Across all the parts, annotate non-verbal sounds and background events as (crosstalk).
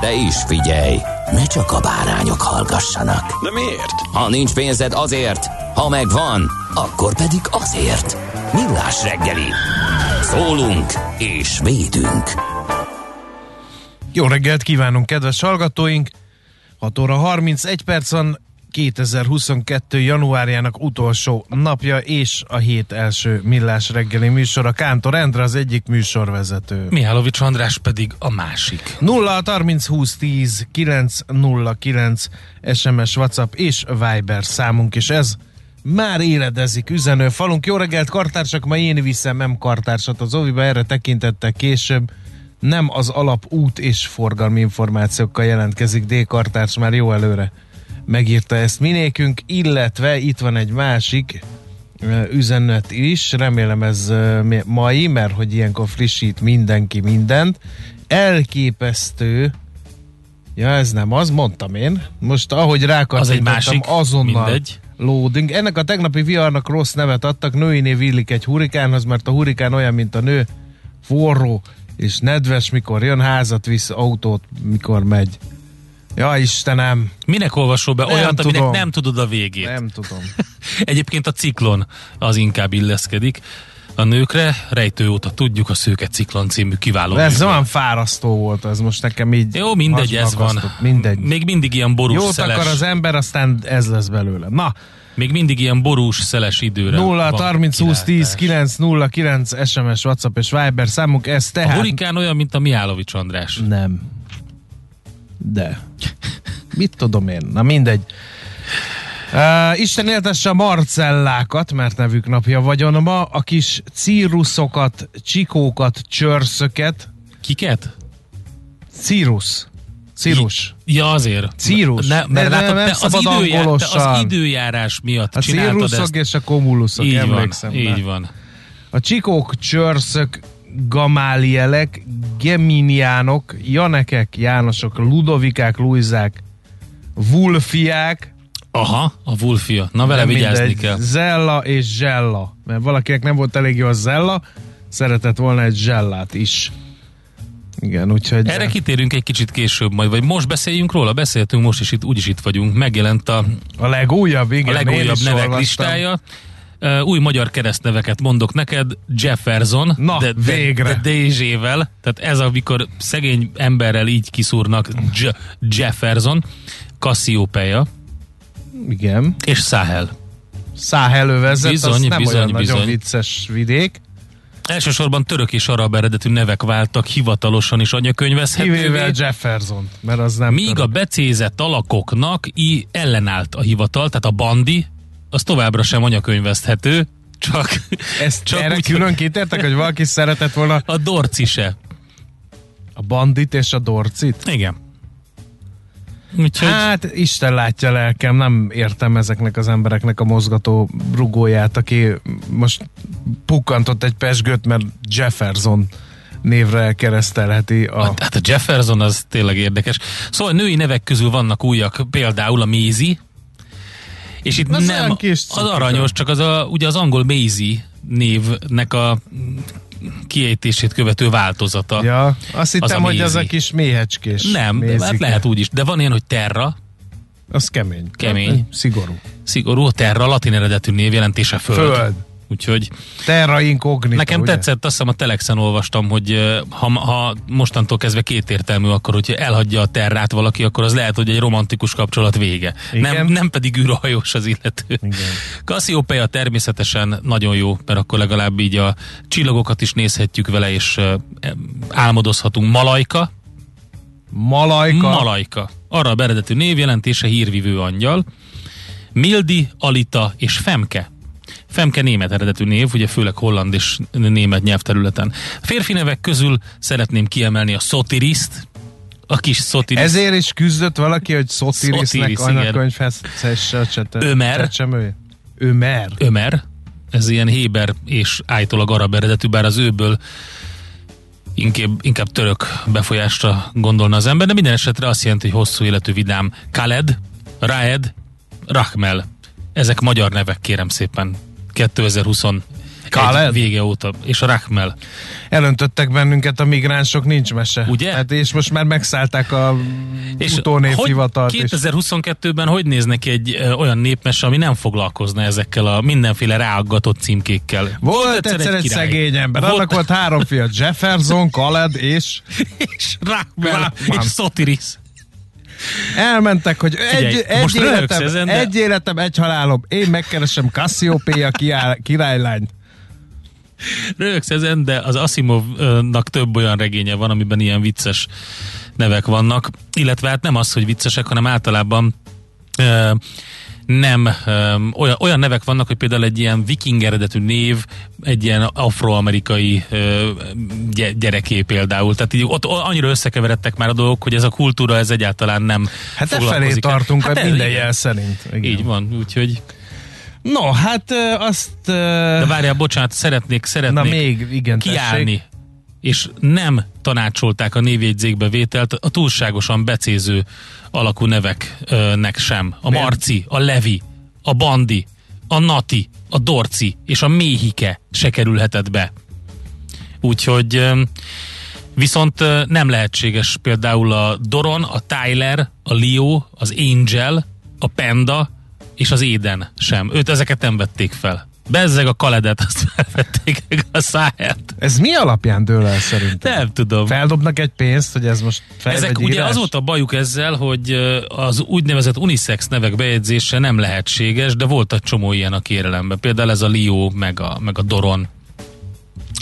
De is figyelj, ne csak a bárányok hallgassanak. De miért? Ha nincs pénzed azért, ha megvan, akkor pedig azért. Millás reggeli. Szólunk és védünk. Jó reggelt kívánunk, kedves hallgatóink! 6 óra 31 perc van, 2022. januárjának utolsó napja és a hét első millás reggeli műsora. Kántor Endre az egyik műsorvezető. Mihálovics András pedig a másik. 0 30 20 10 909 SMS, WhatsApp és Viber számunk, és ez már éledezik üzenő falunk. Jó reggelt, kartársak, ma én viszem nem kartársat az Oviba, erre tekintettek később. Nem az alap út és forgalmi információkkal jelentkezik D-kartárs már jó előre megírta ezt minékünk, illetve itt van egy másik üzenet is, remélem ez mai, mert hogy ilyenkor frissít mindenki mindent. Elképesztő Ja, ez nem az, mondtam én. Most ahogy Az egy másik, rákattintottam, azonnal mindegy. loading. Ennek a tegnapi viharnak rossz nevet adtak, női név illik egy hurikánhoz, mert a hurikán olyan, mint a nő, forró és nedves, mikor jön, házat visz, autót, mikor megy. Ja, Istenem, Minek olvasol be Nem olyat, aminek tudom. nem tudod a végét? nem tudom. (laughs) Egyébként a ciklon az inkább illeszkedik a nőkre. Rejtő óta tudjuk a Szőke Ciklon című kiváló Ez műsor. olyan fárasztó volt, ez most nekem így Jó, mindegy, ez van. Mindegy. Még mindig ilyen borús Jót szeles. akar az ember, aztán ez lesz belőle. Na, Még mindig ilyen borús szeles időre 0 van 30 20 10 kilátás. 9 0 9 SMS, WhatsApp és Viber számunk, ez A tehát... hurikán olyan, mint a Mihálovics András. Nem. De. Mit tudom én? Na mindegy. Uh, Isten éltesse a marcellákat, mert nevük napja vagyon ma, a kis círuszokat, csikókat, csörszöket. Kiket? Círus. Círus. Ja, azért. Círus. Ne, mert nem- látod, nem te az, időjár, te az időjárás miatt A csináltad ezt. és a komuluszok, Így van, emlékszem. rá. így van. A csikók, csörszök, gamálielek, geminiánok, janekek, jánosok, ludovikák, luizák, vulfiák, Aha, a Wolfia. Na vele vigyázni mindegy, kell. Zella és Zsella. Mert valakinek nem volt elég jó a Zella, szeretett volna egy Zsellát is. Igen, úgyhogy... Erre kitérünk egy kicsit később majd, vagy most beszéljünk róla, beszéltünk most is itt, úgyis itt vagyunk. Megjelent a, A legújabb, igen. a legújabb nevek olvastam. listája. Uh, új magyar keresztneveket mondok neked, Jefferson, Na, de, de, végre. de DZ-vel, tehát ez amikor szegény emberrel így kiszúrnak J- Jefferson, Cassiopeia Igen. és Sahel. Száhelővezet, Bizony, az nem bizony, olyan nagyon bizony. vicces vidék. Elsősorban török és arab eredetű nevek váltak hivatalosan is Kivéve anyakönyvezhetővé. Jefferson, mert az nem Míg a tudom. becézett alakoknak i ellenállt a hivatal, tehát a bandi, az továbbra sem anyakönyvezhető, csak, Ezt csak erre úgy, külön kitértek, hogy valaki szeretett volna a dorci se. a bandit és a dorcit? Igen. Úgyhogy Hát Isten látja lelkem, nem értem ezeknek az embereknek a mozgató rugóját, aki most pukkantott egy pesgőt, mert Jefferson névre keresztelheti a... hát a Jefferson az tényleg érdekes. Szóval női nevek közül vannak újak, például a Maisie, és itt Az nem kis az aranyos, csak az a, ugye az angol Maisie névnek a kiejtését követő változata. Ja, azt hittem, a hogy az a kis méhecskés. Nem, de hát mézike. lehet úgy is. De van ilyen, hogy Terra, Az kemény. Kemény. Szigorú. szigorú, Terra, latin eredetű név jelentése Föld. Föld. Úgyhogy Terra incognita, nekem ugye? tetszett, azt hiszem a Telexen olvastam, hogy ha, ha mostantól kezdve kétértelmű, akkor hogyha elhagyja a terrát valaki, akkor az lehet, hogy egy romantikus kapcsolat vége. Igen. Nem, nem pedig űrhajós az illető. Igen. Cassiopeia természetesen nagyon jó, mert akkor legalább így a csillagokat is nézhetjük vele, és álmodozhatunk. Malajka, Malajka. Malajka. Arra a eredetű névjelentése hírvivő angyal. Mildi, Alita és Femke. Femke német eredetű név, ugye főleg holland és német nyelvterületen. Férfi nevek közül szeretném kiemelni a Sotiriszt, a kis Sotiriszt. Ezért is küzdött valaki, hogy Sotirisnek Sotiris, anyakönyvhez. Ömer. csecsemője. Ömer. Ömer, ez ilyen Héber és állítólag arab eredetű, bár az őből inkább, inkább török befolyásra gondolna az ember, de minden esetre azt jelenti, hogy hosszú életű vidám. Khaled, Raed, Rahmel. Ezek magyar nevek, kérem szépen. 2021 Khaled? vége óta. És a Rahmel. Elöntöttek bennünket a migránsok, nincs mese. Ugye? Hát és most már megszállták a És utónévhivatalt. hogy és 2022-ben hogy néz neki egy ö, olyan népmese, ami nem foglalkozna ezekkel a mindenféle ráaggatott címkékkel? Volt egyszer egy király. szegény ember, Volt- annak volt három fia, Jefferson, Khaled és (laughs) és Rahman. és Sotiris. Elmentek, hogy egy, Figyelj, egy, most röhögsz életem, ezen, de- egy életem, egy halálom. Én megkeresem Cassiopeia királylányt. Rögsz ezen, de az Asimovnak több olyan regénye van, amiben ilyen vicces nevek vannak, illetve hát nem az, hogy viccesek, hanem általában ö, nem ö, olyan, olyan nevek vannak, hogy például egy ilyen viking eredetű név, egy ilyen afroamerikai gy- gyereké például. Tehát így ott annyira összekeveredtek már a dolgok, hogy ez a kultúra ez egyáltalán nem Hát e felé tartunk, hát ez- minden igen. jel szerint. Igen. Így van, úgyhogy No, hát ö, azt... ö, de várjál, bocsánat, szeretnék, szeretnék Na még, igen, kiállni, tessék. És nem tanácsolták a névjegyzékbe vételt a túlságosan becéző alakú neveknek sem. A? Marci, a Levi, a Bandi, a Nati, a Dorci és a Méhike se kerülhetett be. Úgyhogy viszont nem lehetséges például a Doron, a Tyler, a Leo, az Angel, a Panda és az Éden sem. Őt ezeket nem vették fel. Bezzeg a Kaledet, azt felvették a Száhelt. Ez mi alapján dől el szerintem? Nem tudom. Feldobnak egy pénzt, hogy ez most fel Ezek ugye írás? az volt a bajuk ezzel, hogy az úgynevezett unisex nevek bejegyzése nem lehetséges, de volt egy csomó ilyen a kérelemben. Például ez a Leo, meg a, meg a Doron.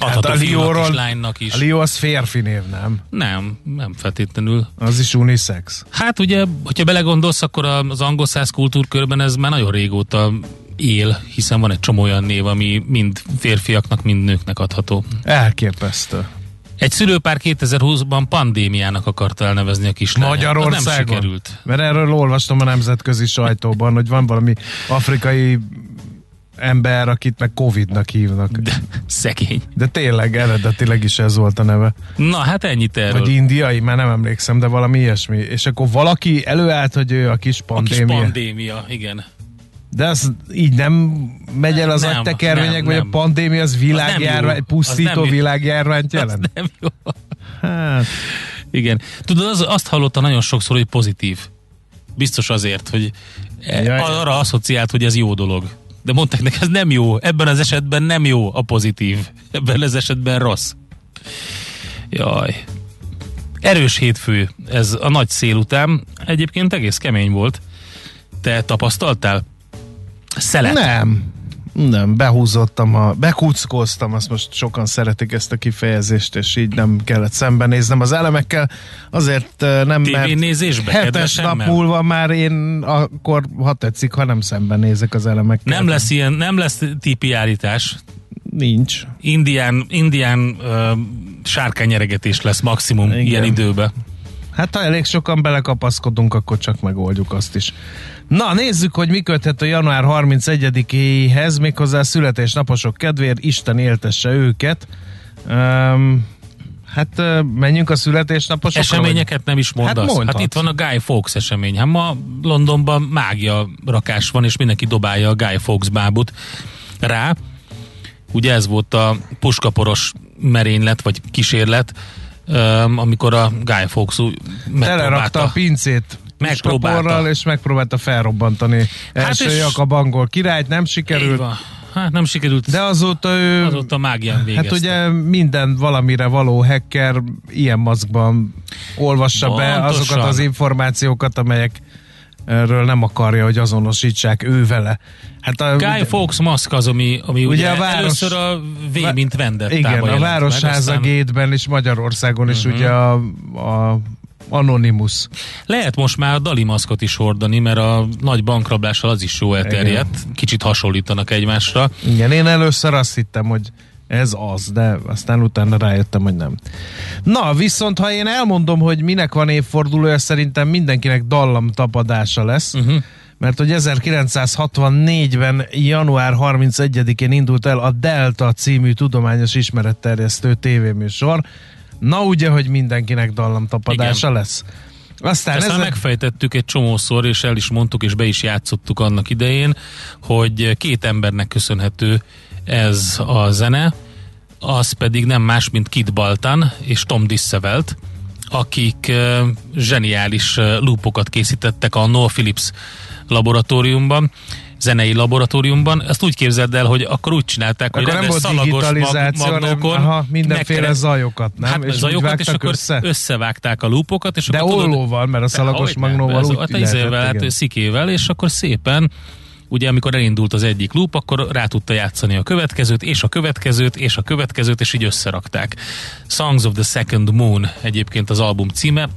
Hát a Leo-ról- is, lánynak is. A Leo az férfi név, nem? Nem, nem feltétlenül. Az is unisex. Hát ugye, hogyha belegondolsz, akkor az angol száz kultúrkörben ez már nagyon régóta él, hiszen van egy csomó olyan név, ami mind férfiaknak, mind nőknek adható. Elképesztő. Egy szülőpár 2020-ban pandémiának akarta elnevezni a kislányát. Az nem Magyarországon? sikerült. Mert erről olvastam a nemzetközi sajtóban, hogy van valami afrikai ember, akit meg Covid-nak hívnak. De szegény. De tényleg eredetileg is ez volt a neve. Na, hát ennyit erről. Vagy indiai, már nem emlékszem, de valami ilyesmi. És akkor valaki előállt, hogy ő a kis A kis pandémia. pandémia, igen. De az így nem megy el az Nem, agytekervények, nem, vagy a nem. pandémia az világjárvány, jó. pusztító világjárványt jelent? Az nem jó. Hát, Igen. Tudod, az, azt hallotta nagyon sokszor, hogy pozitív. Biztos azért, hogy Jaj. Jaj. arra asszociált, hogy ez jó dolog. De mondták neki, ez nem jó. Ebben az esetben nem jó a pozitív. Ebben az esetben rossz. Jaj. Erős hétfő, ez a nagy szél után. Egyébként egész kemény volt. Te tapasztaltál? Szelet. nem. Nem, behúzottam, a, bekuckoztam, azt most sokan szeretik ezt a kifejezést, és így nem kellett szembenéznem az elemekkel. Azért nem, mert hetes nap múlva már én akkor, ha tetszik, ha nem szembenézek az elemekkel. Nem lesz ilyen, nem lesz tipi állítás. Nincs. Indián, indián uh, sárkányeregetés lesz maximum. Igen. ilyen időben. Hát ha elég sokan belekapaszkodunk, akkor csak megoldjuk azt is. Na, nézzük, hogy mi a január 31-éhez, méghozzá születésnaposok kedvéért, Isten éltesse őket. Um, hát menjünk a születésnaposokra? Eseményeket nem is mondasz. Hát Hát, mondhatsz. hát itt van a Guy Fawkes esemény. Hát ma Londonban mágia rakás van, és mindenki dobálja a Guy Fawkes bábut rá. Ugye ez volt a puskaporos merénylet, vagy kísérlet, amikor a Guy Fawkes úgy Telerakta a megpróbálta. pincét Megpróbálta. és megpróbálta felrobbantani. Hát első és- Jakab angol királyt, nem sikerült. Hát nem sikerült. De azóta ő... Azóta mágián végezte. Hát ugye minden valamire való hacker ilyen maszkban olvassa be Pontosan. azokat az információkat, amelyek erről nem akarja, hogy azonosítsák ő vele. Hát a, Guy Fawkes maszk az, ami, ami ugye, Ugye a ugye város- először a V, mint vendettába Igen, a jelent meg, Városháza aztán gétben és Magyarországon is Mhm. ugye a, a Anonymous. Lehet most már a Dali maszkot is hordani, mert a nagy bankrablással az is jó elterjedt. Kicsit hasonlítanak egymásra. Igen, én először azt hittem, hogy ez az, de aztán utána rájöttem, hogy nem. Na, viszont ha én elmondom, hogy minek van évfordulója, szerintem mindenkinek dallam tapadása lesz, uh-huh. mert hogy 1964-ben január 31-én indult el a Delta című tudományos ismeretterjesztő tévéműsor. Na ugye, hogy mindenkinek dallam tapadása Igen. lesz. Aztán Ezt ezen... megfejtettük egy csomószor, és el is mondtuk, és be is játszottuk annak idején, hogy két embernek köszönhető ez a zene, az pedig nem más, mint Kid Baltan és Tom Dissevelt, akik zseniális loopokat készítettek a Noah Phillips laboratóriumban, zenei laboratóriumban. Ezt úgy képzeld el, hogy akkor úgy csinálták, hogy Akkor nem rendes volt szalagos digitalizáció, mag- hanem magnókon aha, mindenféle megkere- zajokat, nem? Hát és zajokat, és akkor össze? összevágták a loopokat, és De akkor ollóval, mert a szalagos Hogyne, magnóval ez- úgy lehetett, izével, hát szikével, és akkor szépen ugye amikor elindult az egyik loop, akkor rá tudta játszani a következőt, és a következőt, és a következőt, és így összerakták. Songs of the Second Moon egyébként az album címe,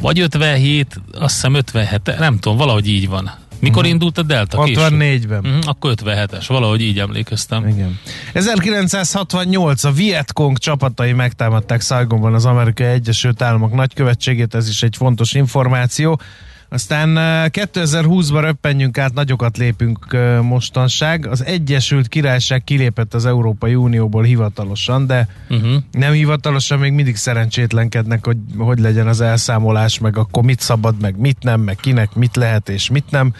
vagy 57, azt hiszem 57, nem tudom, valahogy így van. Mikor uh-huh. indult a Delta? Később? 64-ben. Uh-huh, akkor 57-es, valahogy így emlékeztem. Igen. 1968 a Vietcong csapatai megtámadták Saigonban az Amerikai Egyesült Államok nagykövetségét, ez is egy fontos információ. Aztán eh, 2020-ban röppenjünk át, nagyokat lépünk eh, mostanság. Az Egyesült Királyság kilépett az Európai Unióból hivatalosan, de Uh-huh. nem hivatalosan még mindig szerencsétlenkednek, hogy hogy legyen az elszámolás, meg akkor mit szabad, meg mit nem, meg kinek mit lehet és mit nem.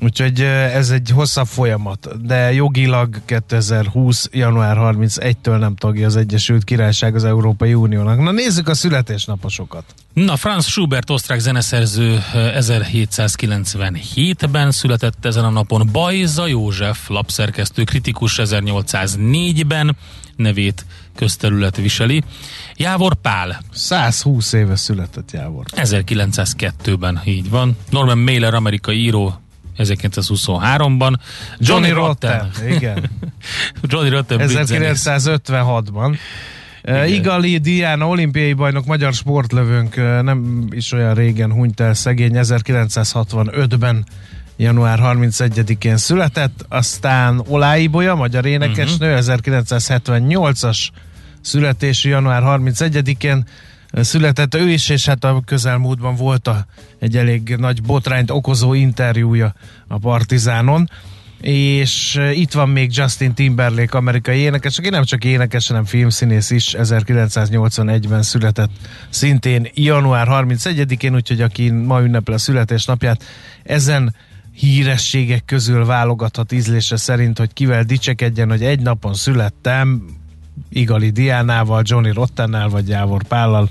Úgyhogy ez egy hosszabb folyamat, de jogilag 2020. január 31-től nem tagja az Egyesült Királyság az Európai Uniónak. Na nézzük a születésnaposokat. Na, Franz Schubert, osztrák zeneszerző eh, 1797-ben született ezen a napon. Bajza József, lapszerkesztő, kritikus 1804-ben nevét közterület viseli. Jávor Pál, 120 éve született Jávor. 1902-ben, így van. Norman Mailer, amerikai író, 1923-ban. Johnny Rotten, igen. (laughs) Johnny Rotten, brit zenész. 1956-ban. Uh, Igali Diana, olimpiai bajnok, magyar sportlövőnk uh, nem is olyan régen hunyt el szegény, 1965-ben január 31-én született, aztán Olái Bolya, magyar énekesnő, Mhm. 1978-as születésű január 31-én született ő is, és hát a közelmúltban volt a, egy elég nagy botrányt okozó interjúja a Partizánon. És eh, itt van még Justin Timberlake, amerikai énekes, aki nem csak énekes, hanem filmszínész is, 1981-ben született, szintén január 31-én, úgyhogy aki ma ünnepel a születésnapját, ezen hírességek közül válogathat ízlése szerint, hogy kivel dicsekedjen, hogy egy napon születtem, Igali Diánával, Johnny Rottennel vagy Jávor Pállal.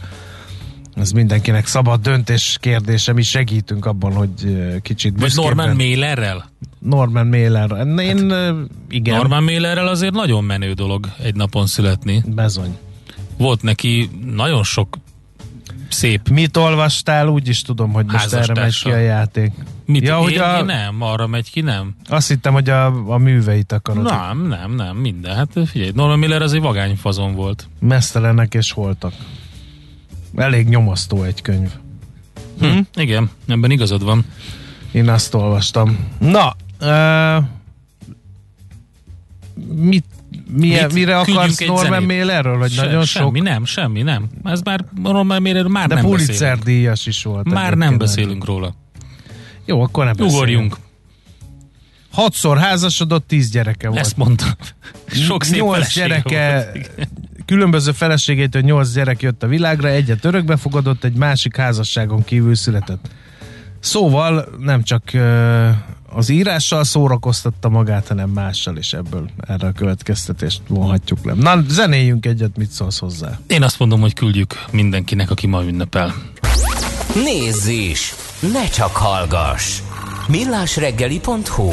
Ez mindenkinek szabad döntés kérdése, mi segítünk abban, hogy kicsit Vagy Norman Mailerrel? Norman Mailer. Én hát, igen, Norman Mailerrel azért nagyon menő dolog egy napon születni. bezony. Volt neki nagyon sok szép Mit olvastál? Úgy is tudom, hogy most erre megy ki a játék. Mit, ja, hogy a, nem, arra megy ki, nem. azt hittem, hogy a, a műveit akarod. Nem, nem, nem, minden. Hát figyelj, Norman Miller az egy vagány fazon volt. Mesztelenek és holtak. Elég nyomasztó egy könyv. Hm? Igen, ebben igazad van. Én azt olvastam. Na, uh, mit, milyen, Mit? mire akarsz Norman. Mailerről, hogy Se, nagyon semmi, sok? nem, semmi, nem. Ez már Norman Miller már De nem Pulitzer beszélünk. díjas is volt. Már nem beszélünk róla. Jó, akkor nem beszélünk. Ugorjunk. Hatszor házasodott, tíz gyereke volt. Ezt mondtam. Sok szép nyolc gyereke, volt. különböző feleségétől nyolc gyerek jött a világra, egyet örökbe fogadott, egy másik házasságon kívül született. Szóval nem csak az írással szórakoztatta magát, hanem mással is ebből erre a következtetést vonhatjuk le. Na, zenéljünk egyet, mit szólsz hozzá? Én azt mondom, hogy küldjük mindenkinek, aki ma ünnepel. Nézz is! Ne csak hallgass! millásreggeli.hu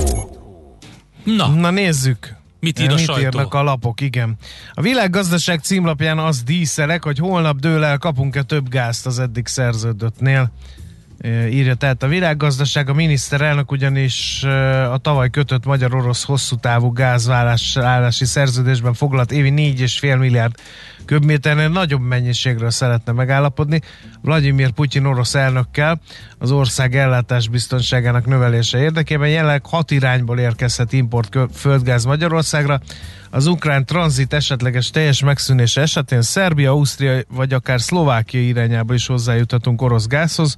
Na, Na nézzük. Mit ír a Mit sajtó? írnak a lapok, igen. A világgazdaság címlapján az díszelek, hogy holnap dől el, kapunk-e több gázt az eddig szerződöttnél. Írja tehát a világgazdaság, a miniszterelnök ugyanis a tavaly kötött magyar-orosz hosszú távú gázvállási szerződésben foglalt évi 4,5 milliárd köbméternél nagyobb mennyiségről szeretne megállapodni. Vladimir Putyin orosz elnökkel az ország ellátás biztonságának növelése érdekében jelenleg hat irányból érkezhet import földgáz Magyarországra. Az ukrán tranzit esetleges teljes megszűnése esetén Szerbia, Ausztria vagy akár Szlovákia irányába is hozzájuthatunk orosz gázhoz.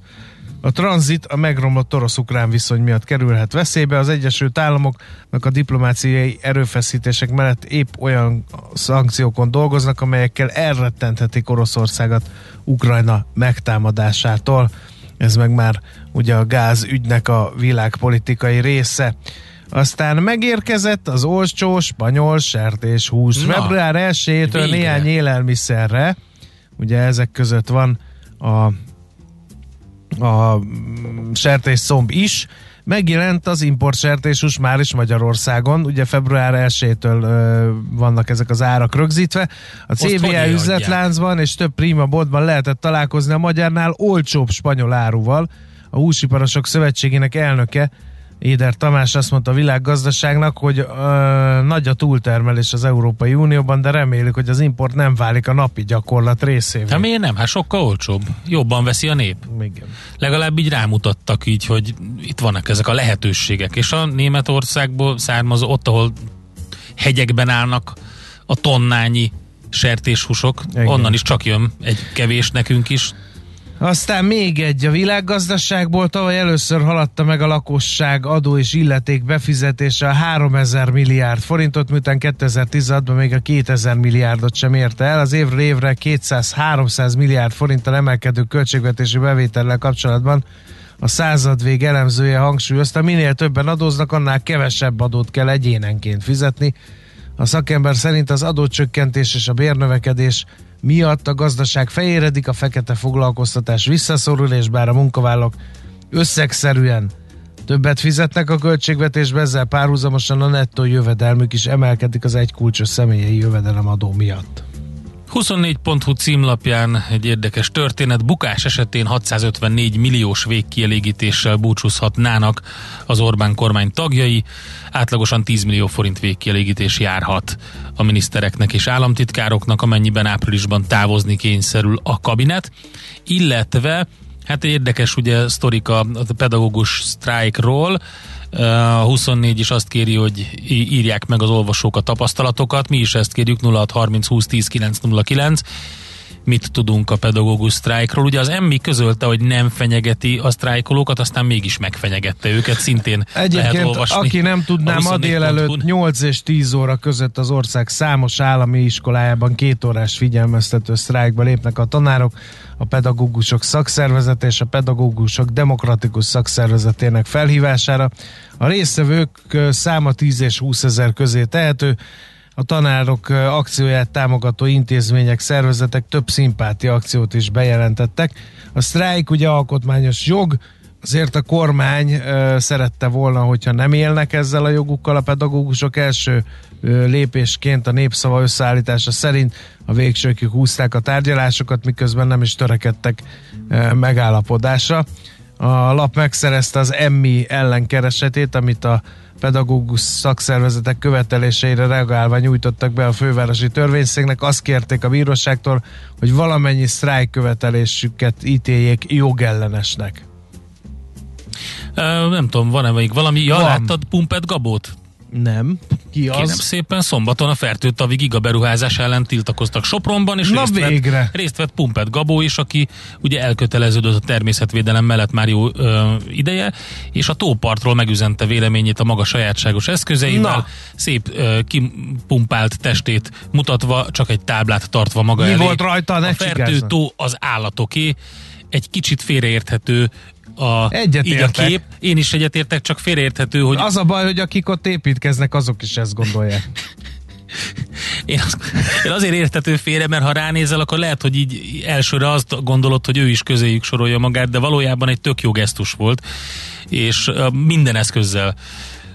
A tranzit a megromlott orosz-ukrán viszony miatt kerülhet veszélybe. Az Egyesült Államoknak a diplomáciai erőfeszítések mellett épp olyan szankciókon dolgoznak, amelyekkel elrettenthetik Oroszországot Ukrajna megtámadásától. Ez meg már ugye a gáz ügynek a világpolitikai része. Aztán megérkezett az olcsó spanyol sertéshús. Na, Február 1-től végre. néhány élelmiszerre, ugye ezek között van a a mm, sertésszomb is, megjelent az import sertéshús már is Magyarországon, ugye február 1-től ö, vannak ezek az árak rögzítve. A adják? üzletláncban és több prima boltban lehetett találkozni a magyarnál olcsóbb spanyol áruval. A Húsiparosok Szövetségének elnöke Éder Tamás azt mondta a világgazdaságnak, hogy ö, nagy a túltermelés az Európai Unióban, de remélik, hogy az import nem válik a napi gyakorlat részévé. Hát miért nem? Hát sokkal olcsóbb. Jobban veszi a nép. Igen. Legalább így rámutattak így, hogy itt vannak ezek a lehetőségek. És a Németországból származó, ott, ahol hegyekben állnak a tonnányi sertéshúsok, Igen. onnan is csak jön egy kevés nekünk is. Aztán még egy a világgazdaságból tavaly először haladta meg a lakosság adó és illeték befizetése a 3000 milliárd forintot, miután 2016-ban még a 2000 milliárdot sem érte el. Az évről évre 200-300 milliárd forinttal emelkedő költségvetési bevétellel kapcsolatban a századvég elemzője hangsúlyozta, minél többen adóznak, annál kevesebb adót kell egyénenként fizetni. A szakember szerint az adócsökkentés és a bérnövekedés miatt a gazdaság feléredik, a fekete foglalkoztatás visszaszorul, és bár a munkavállalók összegszerűen többet fizetnek a költségvetésbe, ezzel párhuzamosan a nettó jövedelmük is emelkedik az egykulcsos személyi jövedelemadó miatt. 24.hu címlapján egy érdekes történet. Bukás esetén 654 milliós végkielégítéssel búcsúzhatnának az Orbán kormány tagjai. Átlagosan 10 millió forint végkielégítés járhat a minisztereknek és államtitkároknak, amennyiben áprilisban távozni kényszerül a kabinet. Illetve Hát érdekes ugye sztorika a pedagógus sztrájkról, a 24 is azt kéri, hogy írják meg az olvasók a tapasztalatokat. Mi is ezt kérjük 0630 20 10 909. Mit tudunk a pedagógus sztrájkról? Ugye az emmi közölte, hogy nem fenyegeti a sztrájkolókat, aztán mégis megfenyegette őket. Szintén lehet Egyébként, olvasni. aki nem tudná, a ma 24.hu-n. délelőtt 8 és 10 óra között az ország számos állami iskolájában két órás figyelmeztető sztrájkba lépnek a tanárok, a pedagógusok szakszervezete és a pedagógusok demokratikus szakszervezetének felhívására. A résztvevők száma 10 és 20 ezer közé tehető, a tanárok akcióját támogató intézmények, szervezetek több szimpátia akciót is bejelentettek. A sztrájk ugye alkotmányos jog, Azért a kormány szerette volna, hogyha nem élnek ezzel a jogukkal a pedagógusok. Első lépésként a népszava összeállítása szerint a végsőkig húzták a tárgyalásokat, miközben nem is törekedtek ö, megállapodásra. A lap megszerezte az emmi ellenkeresetét, amit a pedagógus szakszervezetek követeléseire reagálva nyújtottak be a fővárosi törvényszéknek. Azt kérték a bíróságtól, hogy valamennyi sztrájk követelésüket ítéljék jogellenesnek. Ö, nem tudom, van-e még valami? Ja, Van. láttad Pumpet Gabót? Nem. Ki az? Kérem szépen, szombaton a fertőtavi gigaberuházás ellen tiltakoztak Sopronban, és Na részt, végre. Vett, részt vett Pumpet Gabó is, aki ugye elköteleződött a természetvédelem mellett már jó ö, ideje, és a tópartról megüzente véleményét a maga sajátságos eszközeivel, Na. szép ö, kipumpált testét mutatva, csak egy táblát tartva maga Mi elé. volt rajta? Ne a fertőtó az állatoké, egy kicsit félreérthető a, így a kép. Én is egyetértek, csak félreérthető, hogy Az a baj, hogy akik ott építkeznek, azok is ezt gondolják. (laughs) Én, az, én azért értető félre, mert ha ránézel, akkor lehet, hogy így elsőre azt gondolod, hogy ő is közéjük sorolja magát, de valójában egy tök jó gesztus volt, és minden eszközzel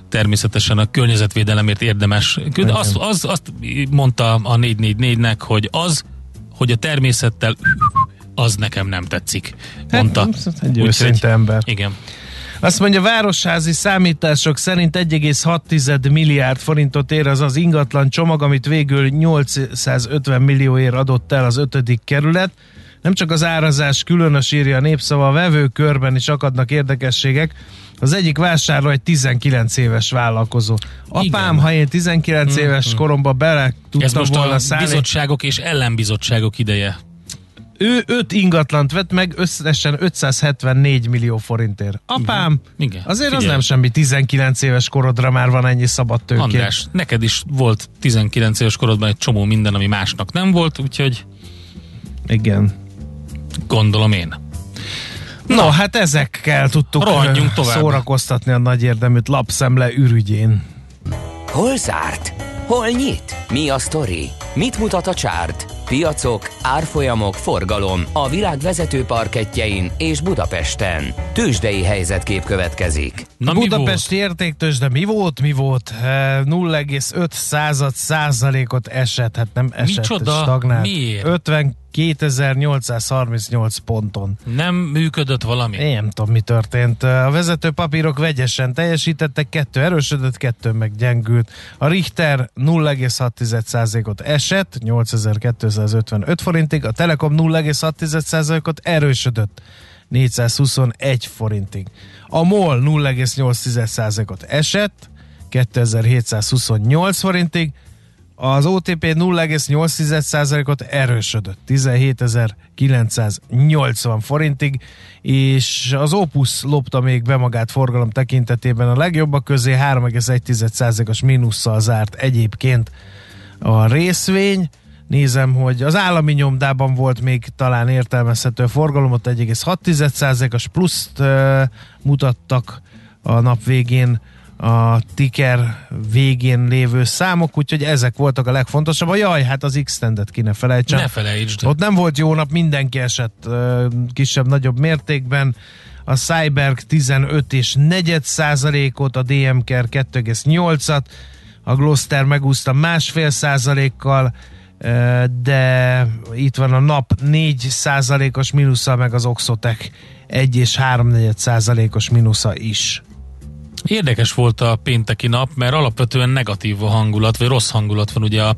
természetesen a környezetvédelemért érdemes. De azt, az, azt mondta a 444-nek, hogy az, hogy a természettel az nekem nem tetszik. Mondta. Hát, egy őszinte ember. Igen. Azt mondja, városházi számítások szerint 1,6 milliárd forintot ér az az ingatlan csomag, amit végül 850 millióért adott el az ötödik kerület. Nem csak az árazás különös írja a népszava, a vevőkörben is akadnak érdekességek. Az egyik vásárló egy 19 éves vállalkozó. Apám, Igen. ha én 19 Mhm. éves koromban bele tudtam Ez most volna a szállni, bizottságok és ellenbizottságok ideje. Ő öt ingatlant vett meg összesen 574 millió forintért. Apám, Igen. azért az Figyelj. nem semmi, 19 éves korodra már van ennyi szabad tőké. András, neked is volt 19 éves korodban egy csomó minden, ami másnak nem volt, úgyhogy Igen. gondolom én. No, hát ezekkel tudtuk tovább. szórakoztatni a nagy érdeműt lapszemle ürügyén. Hol zárt? Hol nyit? Mi a sztori? Mit mutat a csárt? Piacok, árfolyamok, forgalom a világ vezető parketjein és Budapesten. Tősdei helyzetkép következik. Na, Budapesti értéktős, de mi volt, mi volt? Eh, 0,5 század százalékot esett, hát nem esett, Micsoda? stagnált. Miért? 52.838 ponton. Nem működött valami? Én nem tudom, mi történt. A vezető papírok vegyesen teljesítettek, kettő erősödött, kettő meg gyengült. A Richter 0,6%-ot esett, 8255 forintig, a Telekom 0,6%-ot erősödött, 421 forintig. A MOL 0,8%-ot esett, 2728 forintig, az OTP 0,8%-ot erősödött, 17.980 forintig, és az Opus lopta még be magát forgalom tekintetében a legjobbak közé 3,1%-os mínusszal zárt egyébként a részvény. Nézem, hogy az állami nyomdában volt még talán értelmezhető forgalom, ott 1,6%-os pluszt uh, mutattak a nap végén a ticker végén lévő számok, úgyhogy ezek voltak a legfontosabb. A jaj, hát az X-tendet ki ne felejtsem. Ne felejtsd. Ott nem volt jó nap, mindenki esett kisebb-nagyobb mértékben. A Cyberg 15 és 4 százalékot, a DMKR 2,8-at, a Gloster megúszta másfél százalékkal, de itt van a nap 4 százalékos mínusza, meg az Oxotec 1 és 3 százalékos mínusza is. Érdekes volt a pénteki nap, mert alapvetően negatív a hangulat, vagy rossz hangulat van ugye a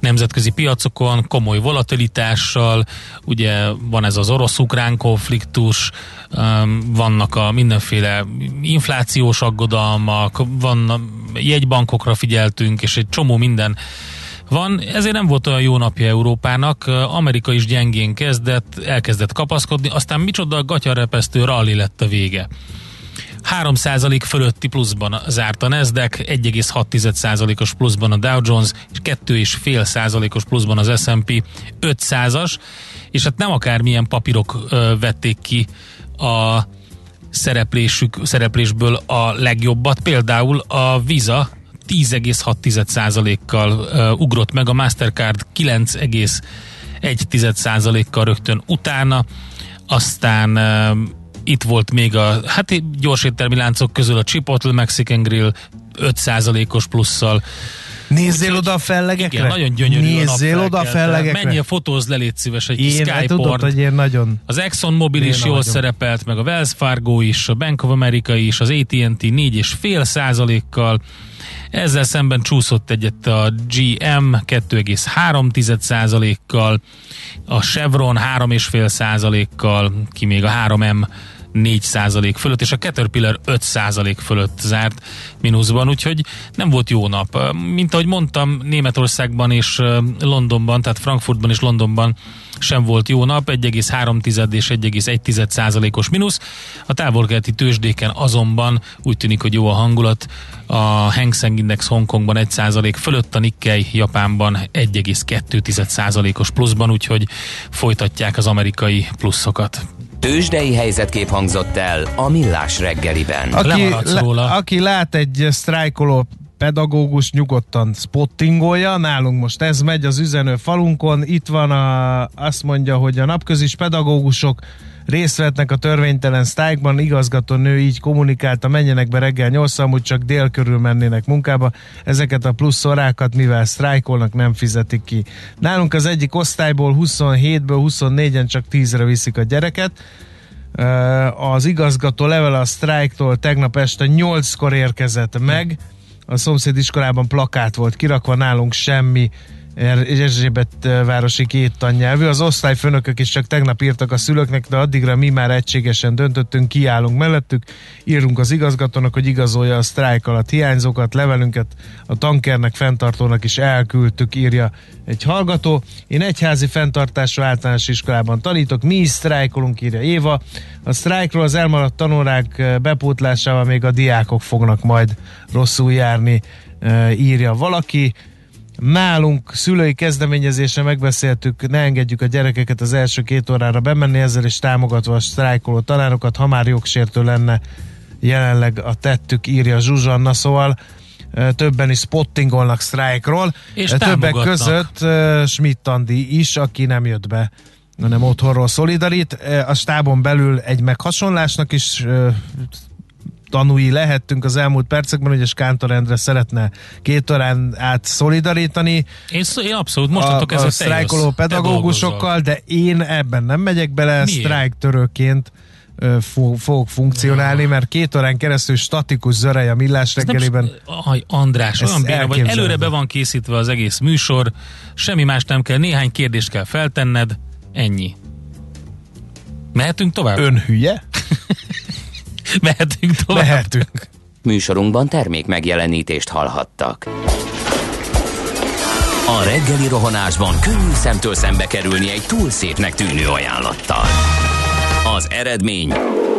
nemzetközi piacokon, komoly volatilitással, ugye van ez az orosz-ukrán konfliktus, um, vannak a mindenféle inflációs aggodalmak, van jegybankokra figyeltünk, és egy csomó minden van, ezért nem volt olyan jó napja Európának, Amerika is gyengén kezdett, elkezdett kapaszkodni, aztán micsoda gatyarepesztő rally lett a vége. 3% fölötti pluszban zárt a Nasdaq, 1,6%-os pluszban a Dow Jones, és 2,5%-os pluszban az S&P 500-as, és hát nem akármilyen papírok vették ki a szereplésük, szereplésből a legjobbat, például a Visa 10,6%-kal uh, ugrott meg, a Mastercard 9,1%-kal rögtön utána, aztán itt volt még a hát gyors éttermi láncok közül a Chipotle Mexican Grill 5%-os plusszal. Nézzél Úgyhogy- oda a fellegekre? Igen, nagyon gyönyörű Nézzél a oda a fellegekre? Menjél fotózz le, légy szíves, egy Én Skyport. hogy én nagyon... Az Exxon Mobil is jól nagyon. szerepelt, meg a Wells Fargo is, a Bank of America is, az AT&T 4,5 százalékkal, ezzel szemben csúszott egyet a GM 2,3 százalékkal, a Chevron 3,5 százalékkal, ki még a 3M 4 százalék fölött, és a Caterpillar 5 százalék fölött zárt mínuszban, úgyhogy nem volt jó nap. Mint ahogy mondtam, Németországban és Londonban, tehát Frankfurtban és Londonban sem volt jó nap, 1,3 és 1,1 százalékos mínusz. A távolkeleti tőzsdéken azonban úgy tűnik, hogy jó a hangulat. A Hang Seng Index Hongkongban 1 százalék fölött, a Nikkei Japánban 1,2 százalékos pluszban, úgyhogy folytatják az amerikai pluszokat. Tőzsdei helyzetkép hangzott el a Millás reggeliben. Aki, róla. aki lát egy sztrájkoló pedagógus nyugodtan spottingolja, nálunk most ez megy az üzenő falunkon, itt van a, azt mondja, hogy a napközis pedagógusok részt vehetnek a törvénytelen sztrájkban. Igazgató nő így kommunikálta, menjenek be reggel 8 amúgy csak dél körül mennének munkába. Ezeket a plusz órákat, mivel sztrájkolnak, nem fizetik ki. Nálunk az egyik osztályból 27-ből 24-en csak 10-re viszik a gyereket. Az igazgató level a sztrájktól tegnap este 8-kor érkezett meg. A szomszéd iskolában plakát volt kirakva, nálunk semmi Erzsébet városi két tannyelvű. Az osztályfőnökök is csak tegnap írtak a szülőknek, de addigra mi már egységesen döntöttünk, kiállunk mellettük, írunk az igazgatónak, hogy igazolja a sztrájk alatt hiányzókat, levelünket a tankernek, fenntartónak is elküldtük, írja egy hallgató. Én egyházi fenntartású általános iskolában tanítok, mi is sztrájkolunk, írja Éva. A sztrájkról az elmaradt tanórák bepótlásával még a diákok fognak majd rosszul járni, írja valaki. Nálunk szülői kezdeményezésre megbeszéltük, ne engedjük a gyerekeket az első két órára bemenni, ezzel is támogatva a sztrájkoló tanárokat, ha már jogsértő lenne jelenleg a tettük, írja Zsuzsanna, szóval többen is spottingolnak sztrájkról. És Többek között Schmidt Andi is, aki nem jött be hanem otthonról szolidarít. A stábon belül egy meghasonlásnak is tanúi lehettünk az elmúlt percekben, hogy a Skántor Endre szeretne két órán át szolidarítani Én, én abszolút most a, ez a a sztrájkoló pedagógusokkal, de én ebben nem megyek bele, sztrájktörőként fogok funkcionálni, mert két órán keresztül statikus zörej a millás s- Aj, András, olyan béna vagy, előre be van készítve az egész műsor, semmi más nem kell, néhány kérdést kell feltenned, ennyi. Mehetünk tovább? Ön hülye? (laughs) (laughs) Mehetünk tovább. Lehetünk. Műsorunkban termék megjelenítést hallhattak. A reggeli rohanásban könnyű szemtől szembe kerülni egy túl szépnek tűnő ajánlattal. Az eredmény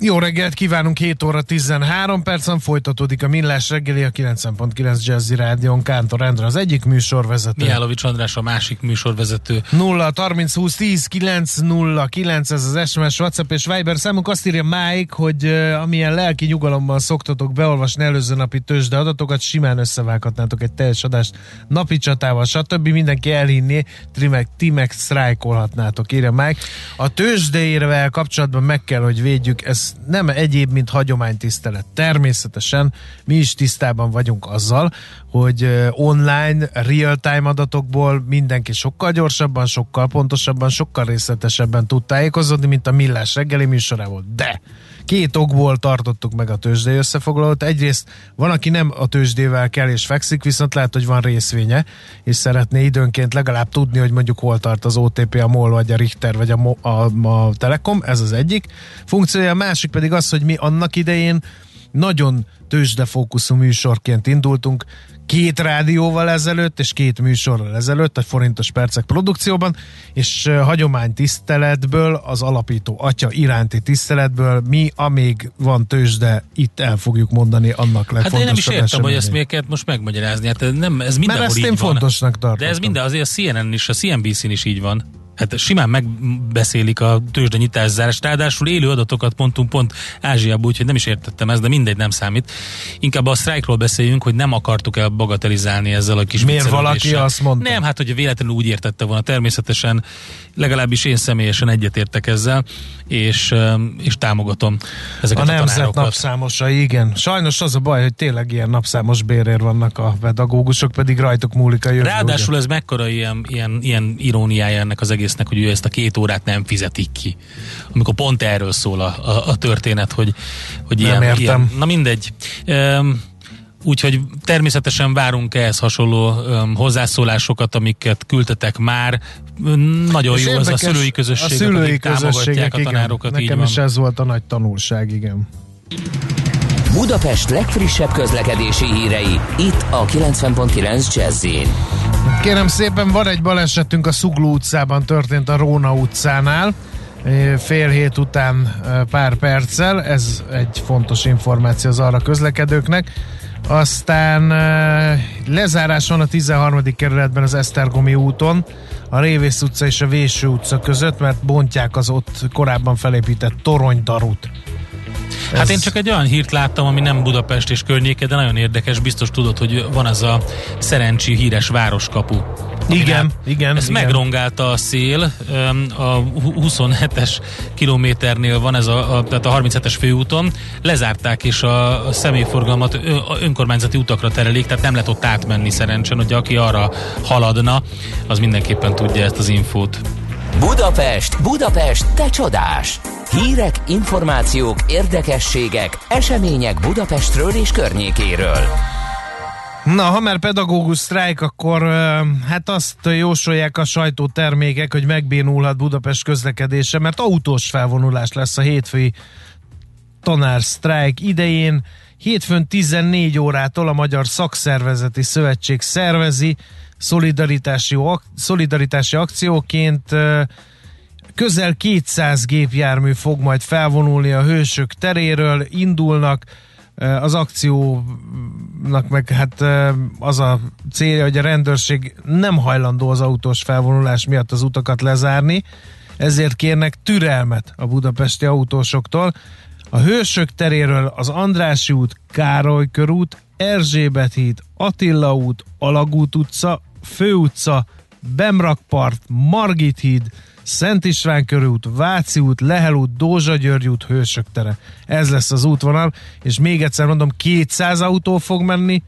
Jó reggelt kívánunk, 7 óra 13 percen folytatódik a Millás reggeli a 90.9 Jazzy Rádion Kántor Endre az egyik műsorvezető. Mihálovics András a másik műsorvezető. 0 30 20 10 9 0 9 ez az SMS, WhatsApp és Viber számunk azt írja Mike, hogy uh, amilyen lelki nyugalommal szoktatok beolvasni előző napi tőzsde adatokat, simán összevághatnátok egy teljes adást napi csatával, stb. Mindenki elhinné, ti meg, ti meg sztrájkolhatnátok, írja Mike. A tőzsdeirevel kapcsolatban meg kell, hogy védjük, ez nem egyéb, mint hagyománytisztelet. Természetesen mi is tisztában vagyunk azzal, hogy online, real-time adatokból mindenki sokkal gyorsabban, sokkal pontosabban, sokkal részletesebben tud tájékozódni, mint a Millás reggeli műsorával. De két okból tartottuk meg a tőzsdei összefoglalót. Egyrészt van, aki nem a tőzsdével kell és fekszik, viszont lehet, hogy van részvénye, és szeretné időnként legalább tudni, hogy mondjuk hol tart az OTP, a MOL, vagy a Richter, vagy a, a, a Telekom, ez az egyik funkciója. A másik pedig az, hogy mi annak idején nagyon tőzsdefókuszú műsorként indultunk, két rádióval ezelőtt, és két műsorral ezelőtt, a forintos percek produkcióban, és hagyomány tiszteletből, az alapító atya iránti tiszteletből mi, amíg van tőzsde, itt el fogjuk mondani annak Hát de én nem is legfontosabb értem, hogy ezt eseményét. miért kellett most megmagyarázni. Hát nem, ez mindenhol Mert ezt így én van. fontosnak tartom. De ez minden, azért a CNN is, a CNBC-n is így van. Hát simán megbeszélik a tőzsde nyitászárást, ráadásul élő adatokat pontunk pont Ázsiából, úgyhogy nem is értettem ezt, de mindegy, nem számít. Inkább a sztrájkról beszéljünk, hogy nem akartuk el bagatelizálni ezzel a kis Miért valaki azt mondta? Nem, hát hogy véletlenül úgy értette volna. Természetesen legalábbis én személyesen egyetértek ezzel, és, öm, és támogatom A ezeket a, nemzet tanárokat. napszámosai, igen. Sajnos az a baj, hogy tényleg ilyen napszámos bérér vannak a pedagógusok, pedig rajtuk múlik a jövő. Ráadásul ez mekkora ilyen, ilyen, ilyen iróniája ennek az egésznek, hogy ő ezt a két órát nem fizetik ki. Amikor pont erről szól a, a, a történet, hogy, hogy Nem ilyen, értem. ilyen. Na mindegy. Um, Úgyhogy természetesen várunk ehhez hasonló um, hozzászólásokat, amiket küldtetek már. Nagyon És jó az a szülői közösségek, a szülői közösségek, a tanárokat. igen. Nekem van. is ez volt a nagy tanulság, igen. Budapest legfrissebb közlekedési hírei, itt a 90.9 jazz Kérem szépen, van egy balesetünk a Szugló utcában, történt a Róna utcánál, fél hét után pár perccel, ez egy fontos információ az arra közlekedőknek. Aztán lezárás van a 13. kerületben az Esztergomi úton, a Révész utca és a Véső utca között, mert bontják az ott korábban felépített toronydarut. Hát Ez- én csak egy olyan hírt láttam, ami nem Budapest és környéke, de nagyon érdekes. Biztos tudod, hogy van ez a szerencsi híres városkapu. Igen, igen, Ezt igen. megrongálta a szél, a hu- 27-es kilométernél van ez a, a, tehát a 37-es főúton, lezárták és a, a személyforgalmat önkormányzati utakra terelik, tehát nem lehet ott átmenni szerencsen, hogy aki arra haladna, az mindenképpen tudja ezt az infót. Budapest, Budapest, te csodás! Hírek, információk, érdekességek, események Budapestről és környékéről. Na, ha már pedagógus sztrájk, akkor hát azt jósolják a sajtótermékek, hogy megbénulhat Budapest közlekedése, mert autós felvonulás lesz a hétfői tanár sztrájk idején. Hétfőn 14 órától a Magyar Szakszervezeti Szövetség szervezi szolidaritási, ak- szolidaritási akcióként közel 200 gépjármű fog majd felvonulni a hősök teréről, indulnak, az akciónak meg hát az a célja, hogy a rendőrség nem hajlandó az autós felvonulás miatt az utakat lezárni, ezért kérnek türelmet a budapesti autósoktól. A Hősök teréről az Andrássy út, Károly körút, Erzsébet híd, Attila út, Alagút utca, Főutca, Bemrakpart, Margit híd, Szent István körút, Váci út, Lehel út, Dózsa György út, Hősök tere. Ez lesz az útvonal, és még egyszer mondom, 200 autó fog menni,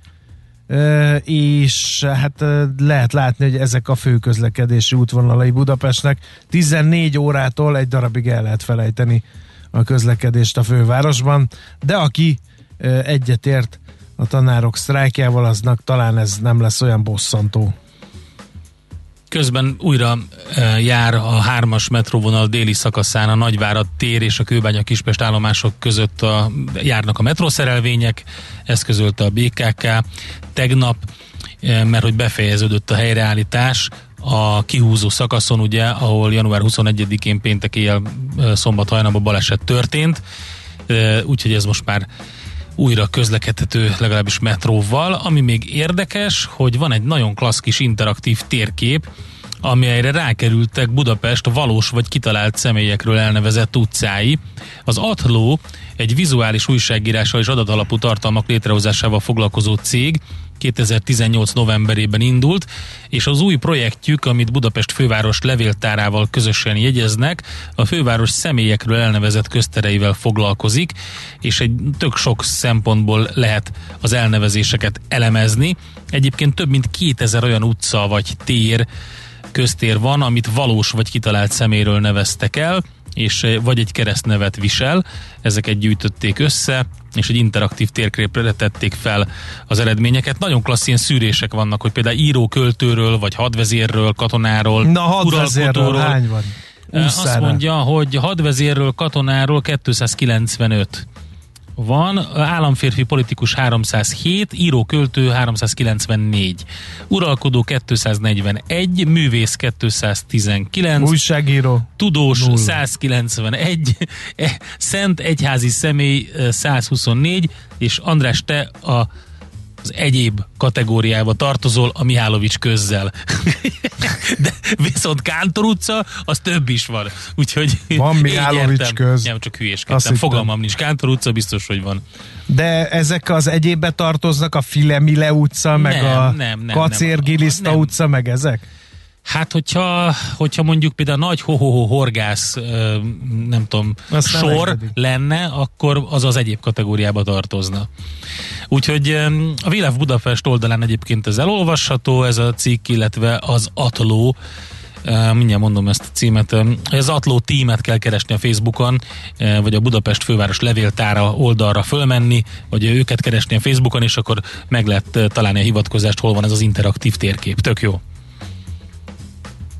és hát lehet látni, hogy ezek a fő közlekedési útvonalai Budapestnek. 14 órától egy darabig el lehet felejteni a közlekedést a fővárosban, de aki egyetért a tanárok sztrájkjával, aznak talán ez nem lesz olyan bosszantó. Közben újra e, jár a hármas metróvonal déli szakaszán a Nagyvárad tér és a Kőbánya Kispest állomások között a, járnak a metrószerelvények, ezt közölte a BKK tegnap, e, mert hogy befejeződött a helyreállítás a kihúzó szakaszon, ugye, ahol január 21-én péntek éjjel e, szombat hajnalban baleset történt, úgyhogy ez most már újra közlekedhető legalábbis metróval. Ami még érdekes, hogy van egy nagyon klassz kis interaktív térkép, amelyre rákerültek Budapest valós vagy kitalált személyekről elnevezett utcái. Az Atló egy vizuális újságírással és adatalapú tartalmak létrehozásával foglalkozó cég 2018 novemberében indult, és az új projektjük, amit Budapest főváros levéltárával közösen jegyeznek, a főváros személyekről elnevezett köztereivel foglalkozik, és egy tök sok szempontból lehet az elnevezéseket elemezni. Egyébként több mint 2000 olyan utca vagy tér, köztér van, amit valós vagy kitalált szeméről neveztek el, és eh, vagy egy keresztnevet visel, ezeket gyűjtötték össze, és egy interaktív térképre tették fel az eredményeket. Nagyon klassz ilyen szűrések vannak, hogy például író költőről, vagy hadvezérről, katonáról, Na, hadvezérről hány van? Eh, Azt Úszára. mondja, hogy hadvezérről, katonáról 295 van, államférfi politikus 307, író-költő 394, uralkodó 241, művész 219, Újságíró. tudós Nulla. 191, eh, (laughs) szent egyházi személy eh, 124, és András, te a az egyéb kategóriába tartozol a Mihálovics közzel. (laughs) De viszont Kántor utca, az több is van. Úgyhogy Van Mihálovics értem. köz. Nem, csak hülyéskedtem. Fogalmam nincs. Kántor utca biztos, hogy van. De ezek az egyébbe tartoznak, a Filemile utca, meg Nem, a nem, nem, Kacér-Giliszta nem. utca, meg ezek? Hát, hogyha, hogyha mondjuk például nagy ho-ho-ho horgász, nem tudom, Azt nem sor engedik. lenne, akkor az az egyéb kategóriába tartozna. Úgyhogy a Világ Budapest oldalán egyébként ez elolvasható, ez a cikk, illetve az Atló mindjárt mondom ezt a címet. Az Atló tímet kell keresni a Facebookon, vagy a Budapest főváros levéltára oldalra fölmenni, vagy őket keresni a Facebookon, és akkor meg lehet találni a hivatkozást, hol van ez az interaktív térkép. Tök jó.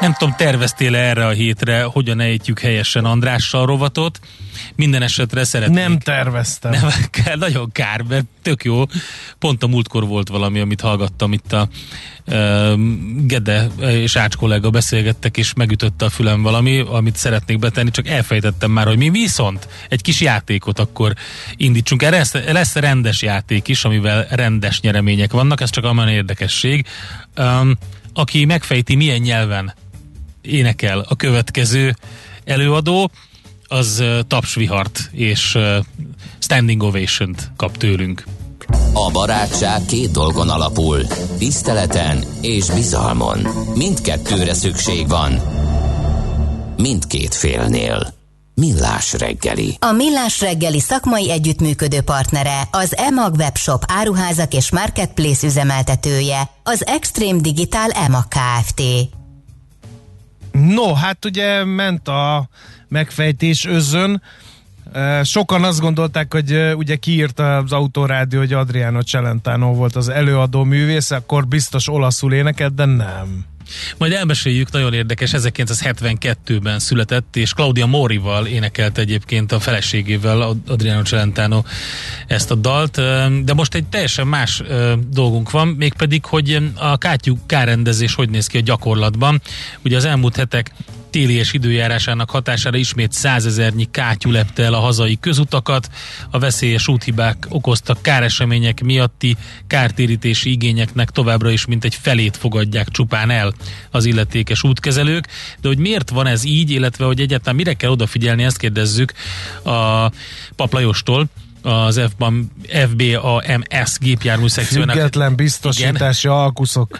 Nem tudom, terveztél erre a hétre, hogyan ejtjük helyesen Andrással rovatot. Minden esetre szeretnék. Nem terveztem. Nem, kell, (laughs) nagyon kár, mert tök jó. Pont a múltkor volt valami, amit hallgattam itt a uh, Gede és Ács kollega beszélgettek, és megütötte a fülem valami, amit szeretnék betenni, csak elfejtettem már, hogy mi viszont egy kis játékot akkor indítsunk. Erre lesz, lesz rendes játék is, amivel rendes nyeremények vannak, ez csak amilyen érdekesség. Um, aki megfejti, milyen nyelven énekel a következő előadó, az tapsvihart és standing ovation-t kap tőlünk. A barátság két dolgon alapul, tiszteleten és bizalmon. Mindkettőre szükség van. Mindkét félnél. Millás reggeli. A Millás reggeli szakmai együttműködő partnere, az EMAG webshop áruházak és marketplace üzemeltetője, az Extreme Digital EMAG Kft. No, hát ugye ment a megfejtés özön. Sokan azt gondolták, hogy ugye kiírta az autorádió, hogy Adriano Celentano volt az előadó művész, akkor biztos olaszul énekelt, de nem. Majd elmeséljük, nagyon érdekes, 1972-ben született, és Claudia Morival énekelt egyébként a feleségével, Adriano Celentano ezt a dalt, de most egy teljesen más dolgunk van, mégpedig, hogy a kátyú kárendezés hogy néz ki a gyakorlatban. Ugye az elmúlt hetek téli és időjárásának hatására ismét százezernyi kátyú lepte el a hazai közutakat. A veszélyes úthibák okoztak káresemények miatti kártérítési igényeknek továbbra is mintegy felét fogadják csupán el az illetékes útkezelők. De hogy miért van ez így, illetve hogy egyáltalán mire kell odafigyelni, ezt kérdezzük a Paplajostól az FBAM, FBAMS gépjármű szekciónak. Független biztosítási (laughs) igen. alkuszok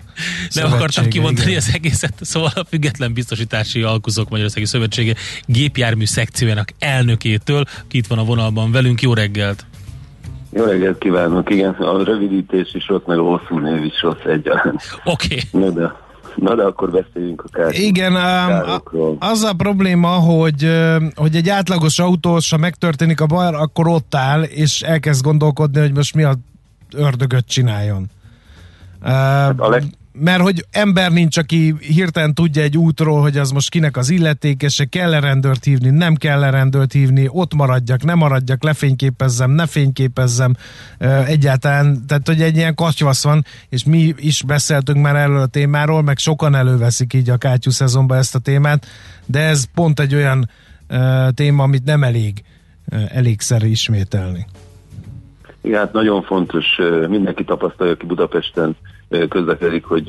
Nem akartam kimondani igen. az egészet, szóval a Független Biztosítási Alkuszok Magyarországi Szövetsége gépjármű szekciójának elnökétől, ki itt van a vonalban velünk, jó reggelt! Jó reggelt kívánok, igen, a rövidítés is rossz, meg a hosszú név is rossz egyaránt. Oké. Okay. Na de akkor beszéljünk a kár. Igen, um, az a probléma, hogy, hogy egy átlagos autós, ha megtörténik a baj, akkor ott áll, és elkezd gondolkodni, hogy most mi a ördögöt csináljon. Hát a leg mert hogy ember nincs, aki hirtelen tudja egy útról, hogy az most kinek az illetékese, kell-e rendőrt hívni, nem kell-e rendőrt hívni, ott maradjak, nem maradjak, lefényképezzem, ne fényképezzem, egyáltalán, tehát hogy egy ilyen katyvasz van, és mi is beszéltünk már erről a témáról, meg sokan előveszik így a kátyú szezonban ezt a témát, de ez pont egy olyan téma, amit nem elég elégszer ismételni. Igen, hát nagyon fontos, mindenki tapasztalja, aki Budapesten közlekedik, hogy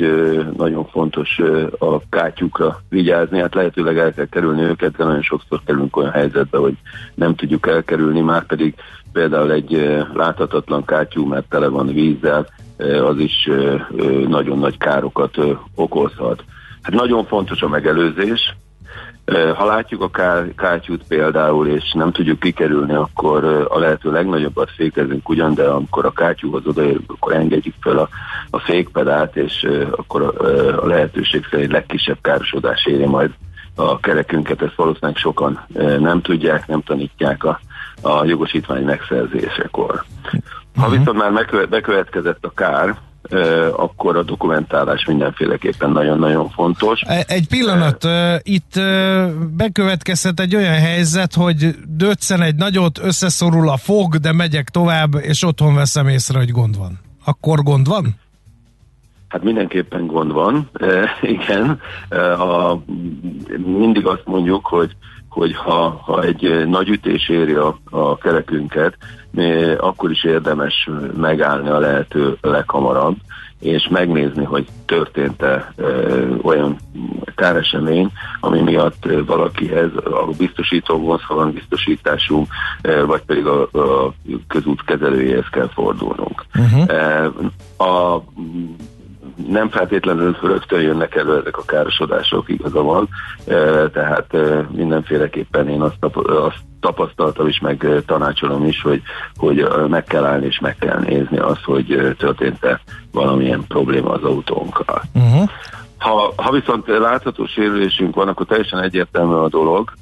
nagyon fontos a kátyukra vigyázni, hát lehetőleg el kell kerülni őket, de nagyon sokszor kerülünk olyan helyzetbe, hogy nem tudjuk elkerülni, már pedig például egy láthatatlan kátyú, mert tele van vízzel, az is nagyon nagy károkat okozhat. Hát nagyon fontos a megelőzés, ha látjuk a kátyút például, és nem tudjuk kikerülni, akkor a lehető legnagyobbat fékezünk ugyan, de amikor a kátyúhoz odaérünk, akkor engedjük fel a, a fékpedált, és akkor a, a lehetőség szerint legkisebb károsodás éri majd a kerekünket, ezt valószínűleg sokan nem tudják, nem tanítják a, a jogosítvány megszerzésekor. Ha uh-huh. viszont már bekövetkezett a kár, akkor a dokumentálás mindenféleképpen nagyon-nagyon fontos. E, egy pillanat, itt bekövetkezhet egy olyan helyzet, hogy döccen egy nagyot, összeszorul a fog, de megyek tovább, és otthon veszem észre, hogy gond van. Akkor gond van? Hát mindenképpen gond van, e, igen. E, a, mindig azt mondjuk, hogy hogy ha, ha egy nagy ütés éri a, a kerekünket, akkor is érdemes megállni a lehető leghamarabb, és megnézni, hogy történt-e olyan káresemény, ami miatt valakihez a biztosító vonzhalan biztosítású, vagy pedig a, a közút kezelőjéhez kell fordulnunk. Uh-huh. A nem feltétlenül rögtön jönnek elő ezek a károsodások, igaza van, tehát mindenféleképpen én azt, azt tapasztaltam is, meg tanácsolom is, hogy, hogy meg kell állni és meg kell nézni azt, hogy történt-e valamilyen probléma az autónkkal. Uh-huh. Ha, ha viszont látható sérülésünk van, akkor teljesen egyértelmű a dolog.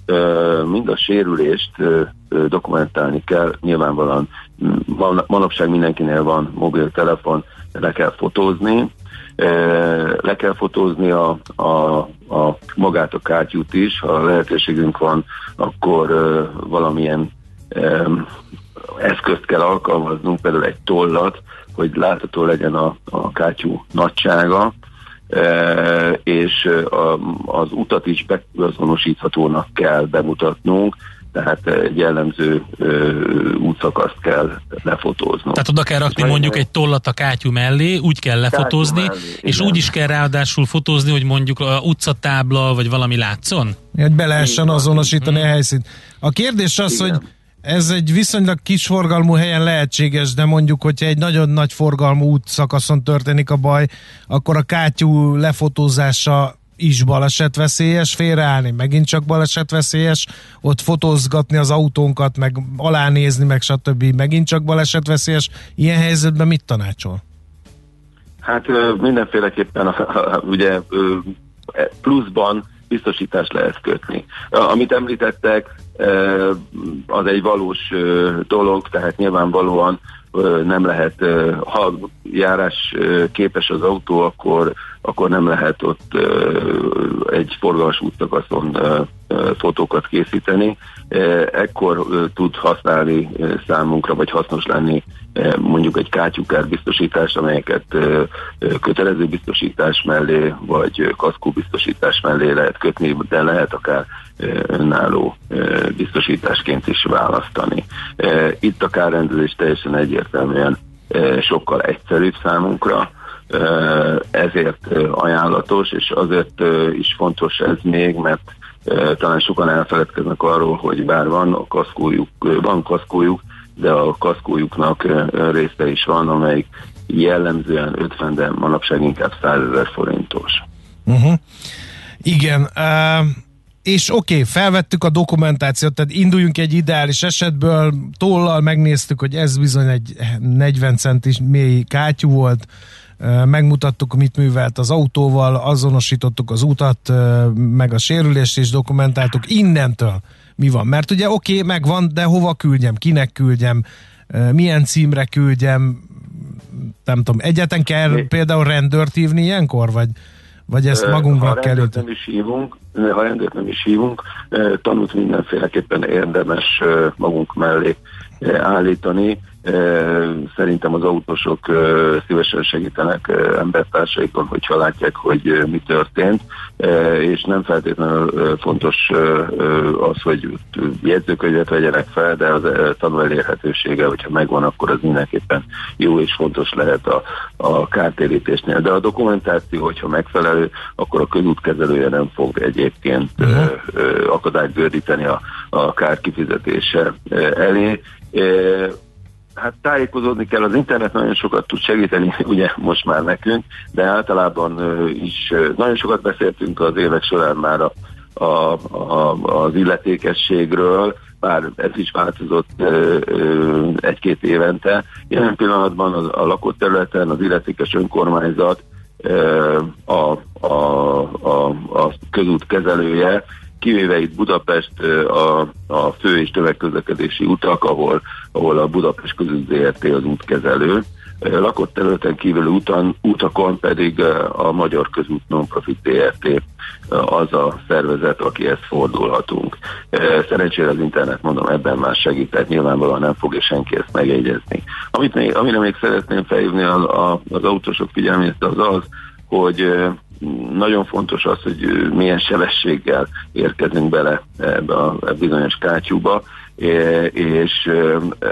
Mind a sérülést dokumentálni kell. Nyilvánvalóan manapság mindenkinél van mobiltelefon, le kell fotózni. Le kell fotózni a, a, a magát a kártyút is. Ha lehetőségünk van, akkor valamilyen eszközt kell alkalmaznunk, például egy tollat, hogy látható legyen a, a kátyú nagysága, és az utat is beazonosíthatónak kell bemutatnunk, tehát egy jellemző útszakaszt kell lefotóznunk. Tehát oda kell rakni mondjuk egy tollat a kátyú mellé, úgy kell lefotózni, mellé, és igen. úgy is kell ráadásul fotózni, hogy mondjuk a utcatábla, vagy valami látszon? Hogy be lehessen azonosítani a helyszínt. A kérdés az, igen. hogy ez egy viszonylag kis forgalmú helyen lehetséges, de mondjuk, hogyha egy nagyon nagy forgalmú útszakaszon történik a baj, akkor a kátyú lefotózása is balesetveszélyes, félreállni megint csak balesetveszélyes, ott fotózgatni az autónkat, meg alánézni, meg stb. megint csak balesetveszélyes. Ilyen helyzetben mit tanácsol? Hát mindenféleképpen ugye pluszban biztosítást lehet kötni. Amit említettek, az egy valós dolog, tehát nyilvánvalóan nem lehet, ha járás képes az autó, akkor, akkor nem lehet ott egy forgalmas útszakaszon fotókat készíteni. Ekkor tud használni számunkra, vagy hasznos lenni mondjuk egy kátyukár biztosítás, amelyeket kötelező biztosítás mellé, vagy kaszkó biztosítás mellé lehet kötni, de lehet akár önálló biztosításként is választani. Itt a kárrendezés teljesen egyértelműen sokkal egyszerűbb számunkra, ezért ajánlatos, és azért is fontos ez még, mert talán sokan elfeledkeznek arról, hogy bár van a kaszkójuk, van kaszkójuk, de a kaszkójuknak része is van, amelyik jellemzően 50, de manapság inkább 100 ezer forintos. Uh-huh. Igen, uh, és oké, okay, felvettük a dokumentációt, tehát induljunk egy ideális esetből, tollal megnéztük, hogy ez bizony egy 40 centis mély kátyú volt, megmutattuk, mit művelt az autóval, azonosítottuk az utat, meg a sérülést is dokumentáltuk. Innentől mi van? Mert ugye oké, okay, megvan, de hova küldjem, kinek küldjem, milyen címre küldjem, nem tudom, egyetlen kell például rendőrt hívni ilyenkor, vagy, vagy ezt magunknak kell Ha nem is hívunk, ha rendőrt nem is hívunk, tanult mindenféleképpen érdemes magunk mellé állítani, Szerintem az autósok szívesen segítenek embertársaikon, hogyha látják, hogy mi történt, és nem feltétlenül fontos az, hogy jegyzőkönyvet vegyenek fel, de az tanú elérhetősége, hogyha megvan, akkor az mindenképpen jó és fontos lehet a, a kártérítésnél. De a dokumentáció, hogyha megfelelő, akkor a közútkezelője nem fog egyébként uh-huh. akadályt gördíteni a, a kár kifizetése elé Hát tájékozódni kell, az internet nagyon sokat tud segíteni, (laughs) ugye most már nekünk, de általában is nagyon sokat beszéltünk az évek során már a, a, a, az illetékességről, bár ez is változott egy-két évente. Jelen pillanatban a, a lakott területen az illetékes önkormányzat a, a, a, a közút kezelője kivéve itt Budapest a, a fő és tömegközlekedési utak, ahol, ahol a Budapest között ZRT az útkezelő, lakott területen kívül utan, utakon pedig a Magyar Közút Nonprofit ZRT az a szervezet, akihez fordulhatunk. Szerencsére az internet, mondom, ebben már segít, tehát nyilvánvalóan nem fogja senki ezt megjegyezni. Amit még, amire még szeretném felhívni az, az autósok figyelmét, az az, hogy nagyon fontos az, hogy milyen sebességgel érkezünk bele ebbe a bizonyos kátyúba, és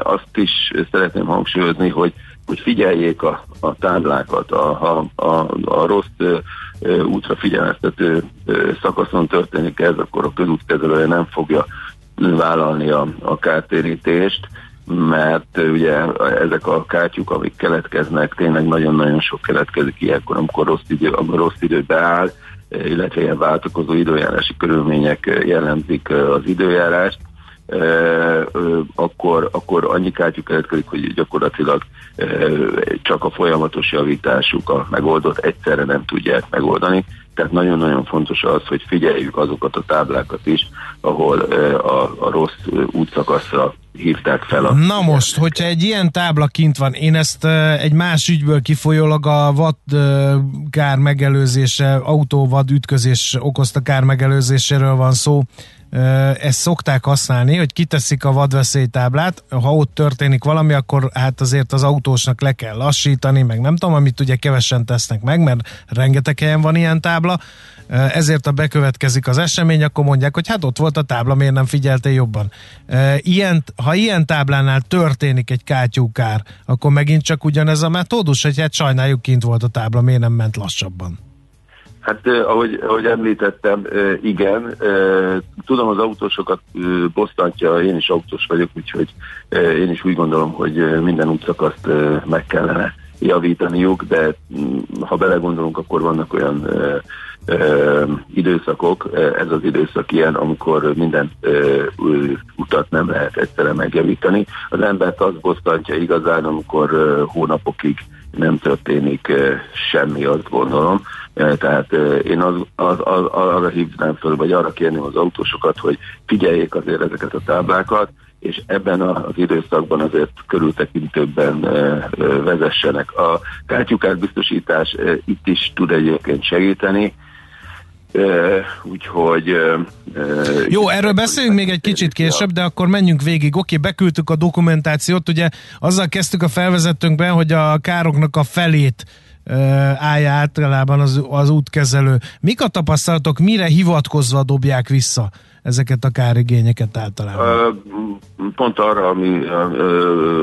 azt is szeretném hangsúlyozni, hogy hogy figyeljék a, a táblákat, a, a, a, a rossz útra figyelmeztető szakaszon történik ez, akkor a közútkezelője nem fogja vállalni a, a kártérítést, mert ugye ezek a kátyuk, amik keletkeznek, tényleg nagyon-nagyon sok keletkezik ilyenkor, amikor rossz idő, amikor rossz idő beáll, illetve ilyen váltakozó időjárási körülmények jellemzik az időjárást, akkor, akkor annyi kátyuk keletkezik, hogy gyakorlatilag csak a folyamatos javításuk a megoldott egyszerre nem tudják megoldani. Tehát nagyon-nagyon fontos az, hogy figyeljük azokat a táblákat is, ahol a, a rossz útszakaszra hívták fel. A Na most, hogyha egy ilyen tábla kint van, én ezt egy más ügyből kifolyólag a vad kár megelőzése, autóvad ütközés okozta kár megelőzéséről van szó, ezt szokták használni, hogy kiteszik a vadveszélytáblát, ha ott történik valami, akkor hát azért az autósnak le kell lassítani, meg nem tudom, amit ugye kevesen tesznek meg, mert rengeteg helyen van ilyen tábla, ezért a bekövetkezik az esemény, akkor mondják, hogy hát ott volt a tábla, miért nem figyelte jobban. Ilyen, ha ilyen táblánál történik egy kátyúkár, akkor megint csak ugyanez a metódus, hogy hát sajnáljuk kint volt a tábla, miért nem ment lassabban. Hát ahogy, ahogy említettem, igen, tudom az autósokat bosztantja, én is autós vagyok, úgyhogy én is úgy gondolom, hogy minden útszakaszt meg kellene javítaniuk, de mm, ha belegondolunk, akkor vannak olyan időszakok, ez az időszak ilyen, amikor minden utat nem lehet egyszerre megjavítani. Az embert az bosztantja igazán, amikor hónapokig nem történik semmi, azt gondolom. Tehát én az, az, az, arra hívnám fel, vagy arra kérném az autósokat, hogy figyeljék azért ezeket a táblákat, és ebben az időszakban azért körültekintőbben vezessenek. A kártyukátbiztosítás itt is tud egyébként segíteni, úgyhogy... Jó, erről beszéljünk még egy kicsit később, de akkor menjünk végig. Oké, beküldtük a dokumentációt, ugye azzal kezdtük a felvezetőnkben, hogy a károknak a felét állja általában az, az útkezelő. Mik a tapasztalatok, mire hivatkozva dobják vissza ezeket a kárigényeket általában? Pont arra, ami,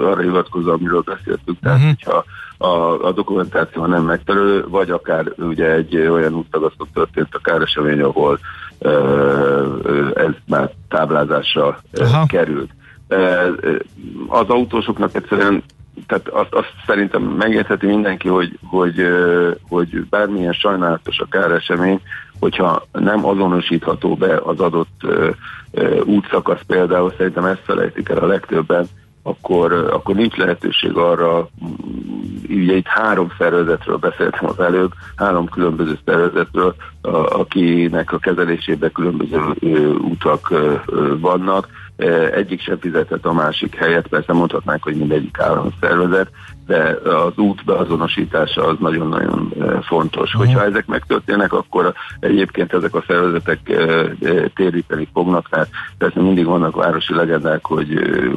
arra hivatkozva, amiről beszéltünk, tehát uh-huh. hogyha a, a dokumentáció nem megfelelő, vagy akár ugye egy olyan úttagasztok történt a káresemény, ahol ez már táblázásra Aha. került. Az autósoknak egyszerűen tehát azt, azt szerintem megértheti mindenki, hogy, hogy, hogy bármilyen sajnálatos a káresemény, hogyha nem azonosítható be az adott útszakasz például, szerintem ezt felejtik el a legtöbben, akkor, akkor nincs lehetőség arra, ugye itt három szervezetről beszéltem az előbb, három különböző szervezetről, akinek a kezelésében különböző utak vannak, egyik sem fizetett a másik helyet, persze mondhatnánk, hogy mindegyik állam szervezet, de az út beazonosítása az nagyon-nagyon fontos. Hogyha ezek megtörténnek, akkor egyébként ezek a szervezetek téríteni fognak, tehát persze mindig vannak városi legendák, hogy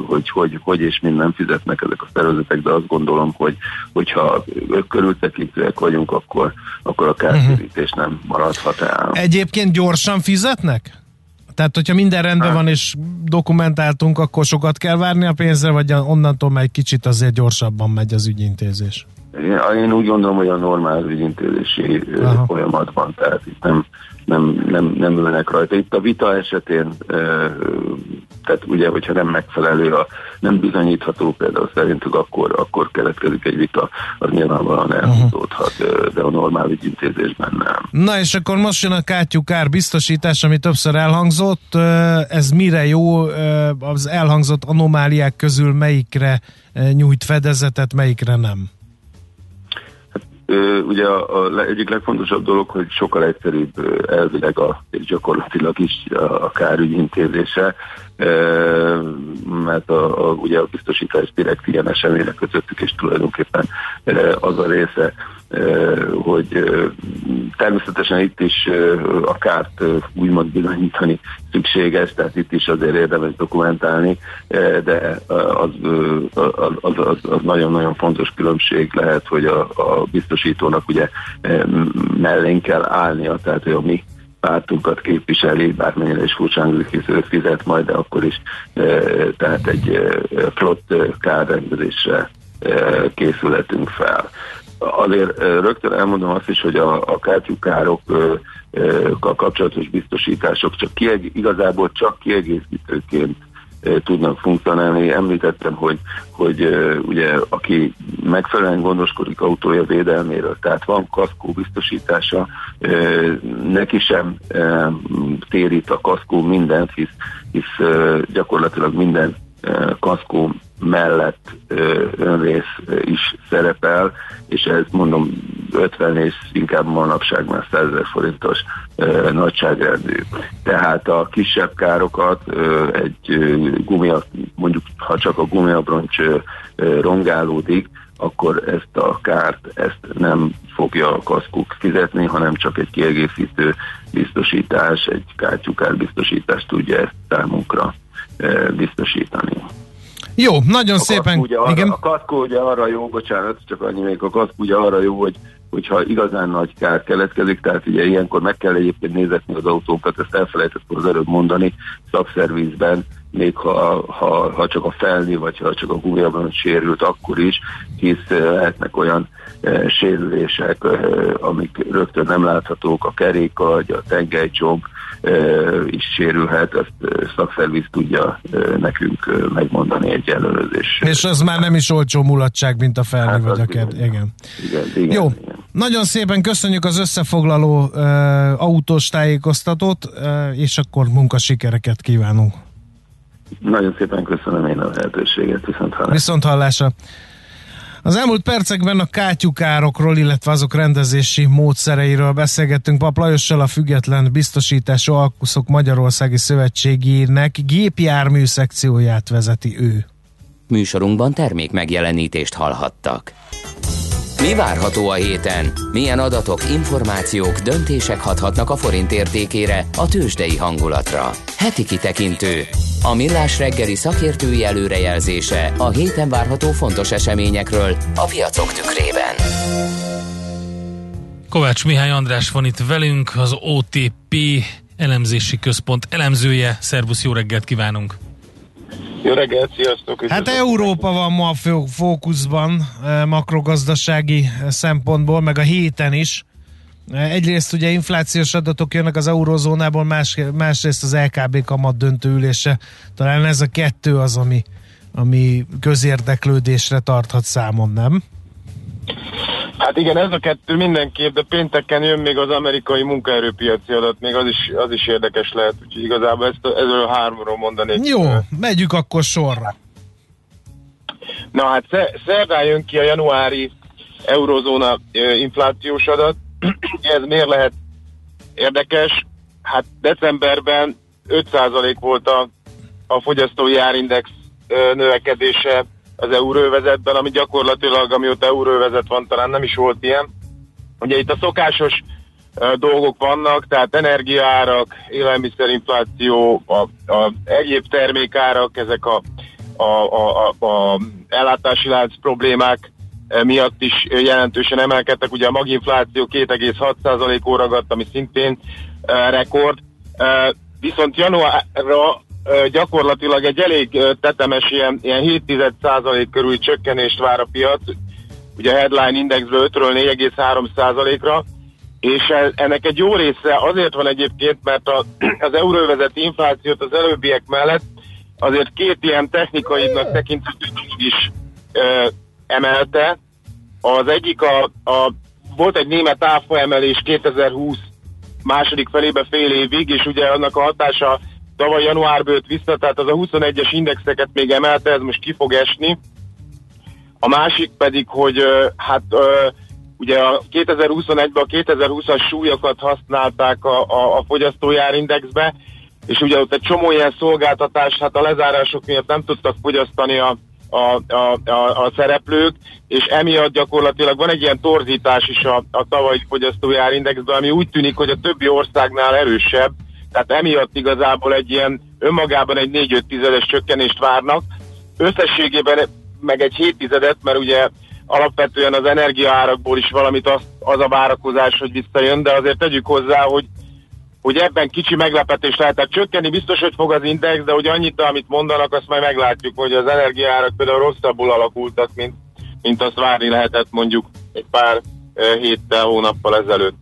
hogy, hogy, hogy és mind nem fizetnek ezek a szervezetek, de azt gondolom, hogy hogyha körültekintőek vagyunk, akkor, akkor a kártérítés nem maradhat el. Egyébként gyorsan fizetnek? Tehát, hogyha minden rendben hát. van és dokumentáltunk, akkor sokat kell várni a pénzre, vagy onnantól már egy kicsit azért gyorsabban megy az ügyintézés? Én úgy gondolom, hogy a normál ügyintézési Aha. folyamatban, tehát itt nem, nem, nem, nem ülnek rajta. Itt a vita esetén, tehát ugye, hogyha nem megfelelő, a, nem bizonyítható például szerintük, akkor, akkor keletkezik egy vita, az nyilvánvalóan elhúzódhat, de a normál ügyintézésben nem. Na és akkor most jön a kátyú kár biztosítás, ami többször elhangzott. Ez mire jó? Az elhangzott anomáliák közül melyikre nyújt fedezetet, melyikre nem? ugye a, a egyik legfontosabb dolog, hogy sokkal egyszerűbb elvileg a, és gyakorlatilag is a, a kárügy intézése, mert a, a, ugye a biztosítás direkt ilyen eseményre közöttük, és tulajdonképpen az a része, hogy természetesen itt is a kárt úgymond bizonyítani szükséges, tehát itt is azért érdemes dokumentálni, de az, az, az, az nagyon-nagyon fontos különbség lehet, hogy a, a biztosítónak ugye mellén kell állnia, tehát hogy a mi pártunkat képviseli, bármennyire is furcsán hisz fizet majd, de akkor is tehát egy flott kárrendezésre készületünk fel. Azért rögtön elmondom azt is, hogy a, a kártyukárokkal kapcsolatos biztosítások csak kieg, igazából csak kiegészítőként tudnak funkcionálni. Említettem, hogy, hogy ugye aki megfelelően gondoskodik autója védelméről, tehát van kaszkó biztosítása, neki sem térít a kaszkó mindent, hisz, hisz gyakorlatilag minden kaszkó mellett önrész is szerepel, és ez mondom 50 és inkább manapság már 100 ezer forintos nagyságrendű. Tehát a kisebb károkat egy gumia, mondjuk ha csak a gumiabroncs rongálódik, akkor ezt a kárt ezt nem fogja a kaszkuk fizetni, hanem csak egy kiegészítő biztosítás, egy kártyukár biztosítás tudja ezt számunkra biztosítani. Jó, nagyon a szépen. Ugye arra, igen. A kaszkó ugye arra jó, bocsánat, csak annyi még a kaszkó ugye arra jó, hogy hogyha igazán nagy kár keletkezik, tehát ugye ilyenkor meg kell egyébként nézetni az autókat, ezt elfelejtettem az előbb mondani, szakszervizben, még ha, ha, ha csak a felni, vagy ha csak a gumiaban sérült, akkor is, hisz lehetnek olyan e, sérülések, e, amik rögtön nem láthatók, a kerékagy, a tengelycsomp, is sérülhet, ezt szakszerviz tudja nekünk megmondani egy előzés. És az már nem is olcsó mulatság, mint a felni hát vagy a ked. Igen. Igen. Igen, igen. Jó, igen. nagyon szépen köszönjük az összefoglaló uh, autós tájékoztatót, uh, és akkor munkasikereket kívánunk. Nagyon szépen köszönöm én a lehetőséget, viszont hallásra. Viszont hallásra. Az elmúlt percekben a kátyukárokról, illetve azok rendezési módszereiről beszélgettünk Pap Lajossal, a Független Biztosítású Alkuszok Magyarországi Szövetségének gépjármű szekcióját vezeti ő. Műsorunkban termék megjelenítést hallhattak. Mi várható a héten? Milyen adatok, információk, döntések hathatnak a forint értékére, a tőzsdei hangulatra? Heti kitekintő. A millás reggeli szakértői előrejelzése a héten várható fontos eseményekről a piacok tükrében. Kovács Mihály András van itt velünk, az OTP elemzési központ elemzője. Szervusz, jó reggelt kívánunk! Jó reggelt, sziasztok! Hát Európa van ma a fókuszban eh, makrogazdasági szempontból, meg a héten is. Eh, egyrészt ugye inflációs adatok jönnek az eurozónából, más, másrészt az LKB kamat döntő ülése. Talán ez a kettő az, ami, ami közérdeklődésre tarthat számon, nem? Hát igen, ez a kettő mindenképp, de pénteken jön még az amerikai munkaerőpiaci adat, még az is, az is érdekes lehet, úgyhogy igazából ezt, ezzel a háromról mondanék. Jó, megyük akkor sorra. Na hát szerdán jön ki a januári eurozóna inflációs adat, (clears throat) ez miért lehet érdekes? Hát decemberben 5% volt a, a fogyasztói árindex növekedése az euróvezetben, ami gyakorlatilag, amióta euróvezet van, talán nem is volt ilyen. Ugye itt a szokásos dolgok vannak, tehát energiaárak, élelmiszerinfláció, a, a egyéb termékárak, ezek a, a, a, a, a ellátási lánc problémák miatt is jelentősen emelkedtek. Ugye a maginfláció 2,6%-ó ragadt, ami szintén rekord. Viszont januárra gyakorlatilag egy elég tetemes ilyen, ilyen 7% körül csökkenést vár a piac, ugye a headline indexből 5-ről 4,3%-ra, és ennek egy jó része azért van egyébként, mert a, (clears throat) az euróvezeti inflációt az előbbiek mellett azért két ilyen technikaidnak tekinthető is ö, emelte. Az egyik a, a volt egy német áfa emelés 2020 második felébe fél évig, és ugye annak a hatása tavaly januárban jött vissza, tehát az a 21-es indexeket még emelte, ez most ki fog esni. A másik pedig, hogy hát ugye a 2021-ben a 2020-as súlyokat használták a, a, a fogyasztójárindexbe, és ugye ott egy csomó ilyen szolgáltatás, hát a lezárások miatt nem tudtak fogyasztani a, a, a, a, a szereplők, és emiatt gyakorlatilag van egy ilyen torzítás is a, a tavalyi fogyasztójárindexben, ami úgy tűnik, hogy a többi országnál erősebb, tehát emiatt igazából egy ilyen önmagában egy 4-5 tizedes csökkenést várnak. Összességében meg egy 7 tizedet, mert ugye alapvetően az energiaárakból is valamit az, az a várakozás, hogy visszajön, de azért tegyük hozzá, hogy hogy ebben kicsi meglepetés lehet. Tehát csökkenni biztos, hogy fog az index, de hogy annyit, amit mondanak, azt majd meglátjuk, hogy az energiaárak például rosszabbul alakultak, mint, mint azt várni lehetett mondjuk egy pár héttel, hónappal ezelőtt.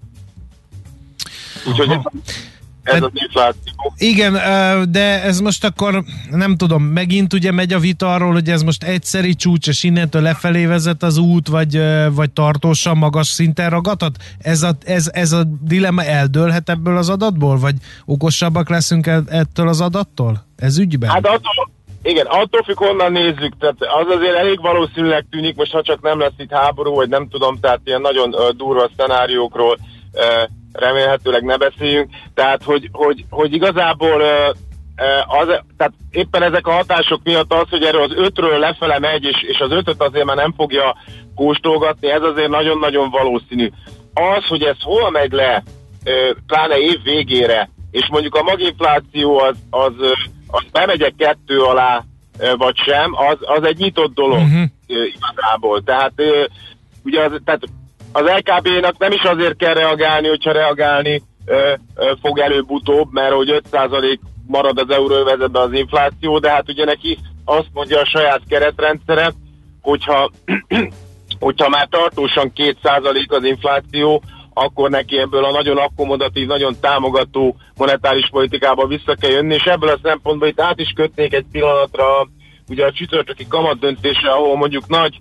Úgyhogy ez Hát- az infláció. Igen, de ez most akkor nem tudom, megint ugye megy a vita arról, hogy ez most egyszeri csúcs, és innentől lefelé vezet az út, vagy, vagy tartósan magas szinten ragadhat? Ez a, ez, ez a dilemma eldőlhet ebből az adatból, vagy okosabbak leszünk e- ettől az adattól? Ez ügyben? Hát attól, igen, attól függ, honnan nézzük, tehát az azért elég valószínűleg tűnik, most ha csak nem lesz itt háború, vagy nem tudom, tehát ilyen nagyon durva szenáriókról remélhetőleg ne beszéljünk, tehát hogy, hogy, hogy igazából az, tehát éppen ezek a hatások miatt az, hogy erről az ötről lefele megy, és, és az ötöt azért már nem fogja kóstolgatni, ez azért nagyon-nagyon valószínű. Az, hogy ez hol megy le, pláne év végére, és mondjuk a maginfláció az, az, az bemegyek kettő alá, vagy sem, az, az egy nyitott dolog uh-huh. igazából. Tehát ugye az, tehát az LKB-nak nem is azért kell reagálni, hogyha reagálni ö, ö, fog előbb-utóbb, mert hogy 5% marad az euróvezetben az infláció, de hát ugye neki azt mondja a saját keretrendszere, hogyha, (clears throat) hogyha már tartósan 2% az infláció, akkor neki ebből a nagyon akkomodatív, nagyon támogató monetáris politikába vissza kell jönni, és ebből a szempontból itt át is kötnék egy pillanatra ugye a csütörtöki kamat döntése, ahol mondjuk nagy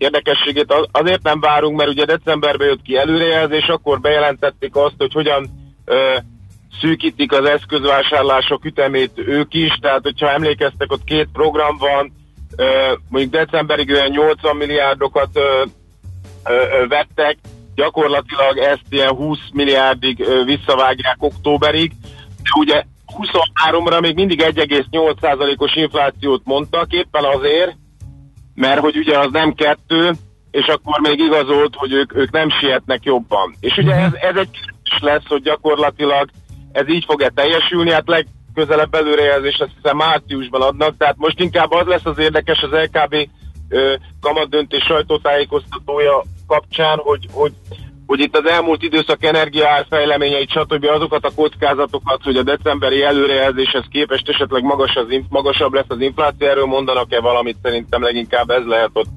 érdekességét az- azért nem várunk, mert ugye decemberben jött ki előrejelzés, akkor bejelentették azt, hogy hogyan ö, szűkítik az eszközvásárlások ütemét ők is, tehát hogyha emlékeztek, ott két program van, ö, mondjuk decemberig olyan 80 milliárdokat ö, ö, vettek, gyakorlatilag ezt ilyen 20 milliárdig ö, visszavágják októberig, de ugye 23-ra még mindig 1,8%-os inflációt mondtak, éppen azért, mert hogy ugye az nem kettő, és akkor még igazolt, hogy ők, ők nem sietnek jobban. És ugye ez, ez egy kérdés lesz, hogy gyakorlatilag ez így fog-e teljesülni, hát legközelebb előrejelzést azt hiszem márciusban adnak, tehát most inkább az lesz az érdekes az LKB kamatdöntés sajtótájékoztatója kapcsán, hogy, hogy, hogy itt az elmúlt időszak energiaárfejleményeit, stb. azokat a kockázatokat, hogy a decemberi előrejelzéshez képest esetleg magas az, magasabb lesz az infláció, erről mondanak-e valamit, szerintem leginkább ez lehet ott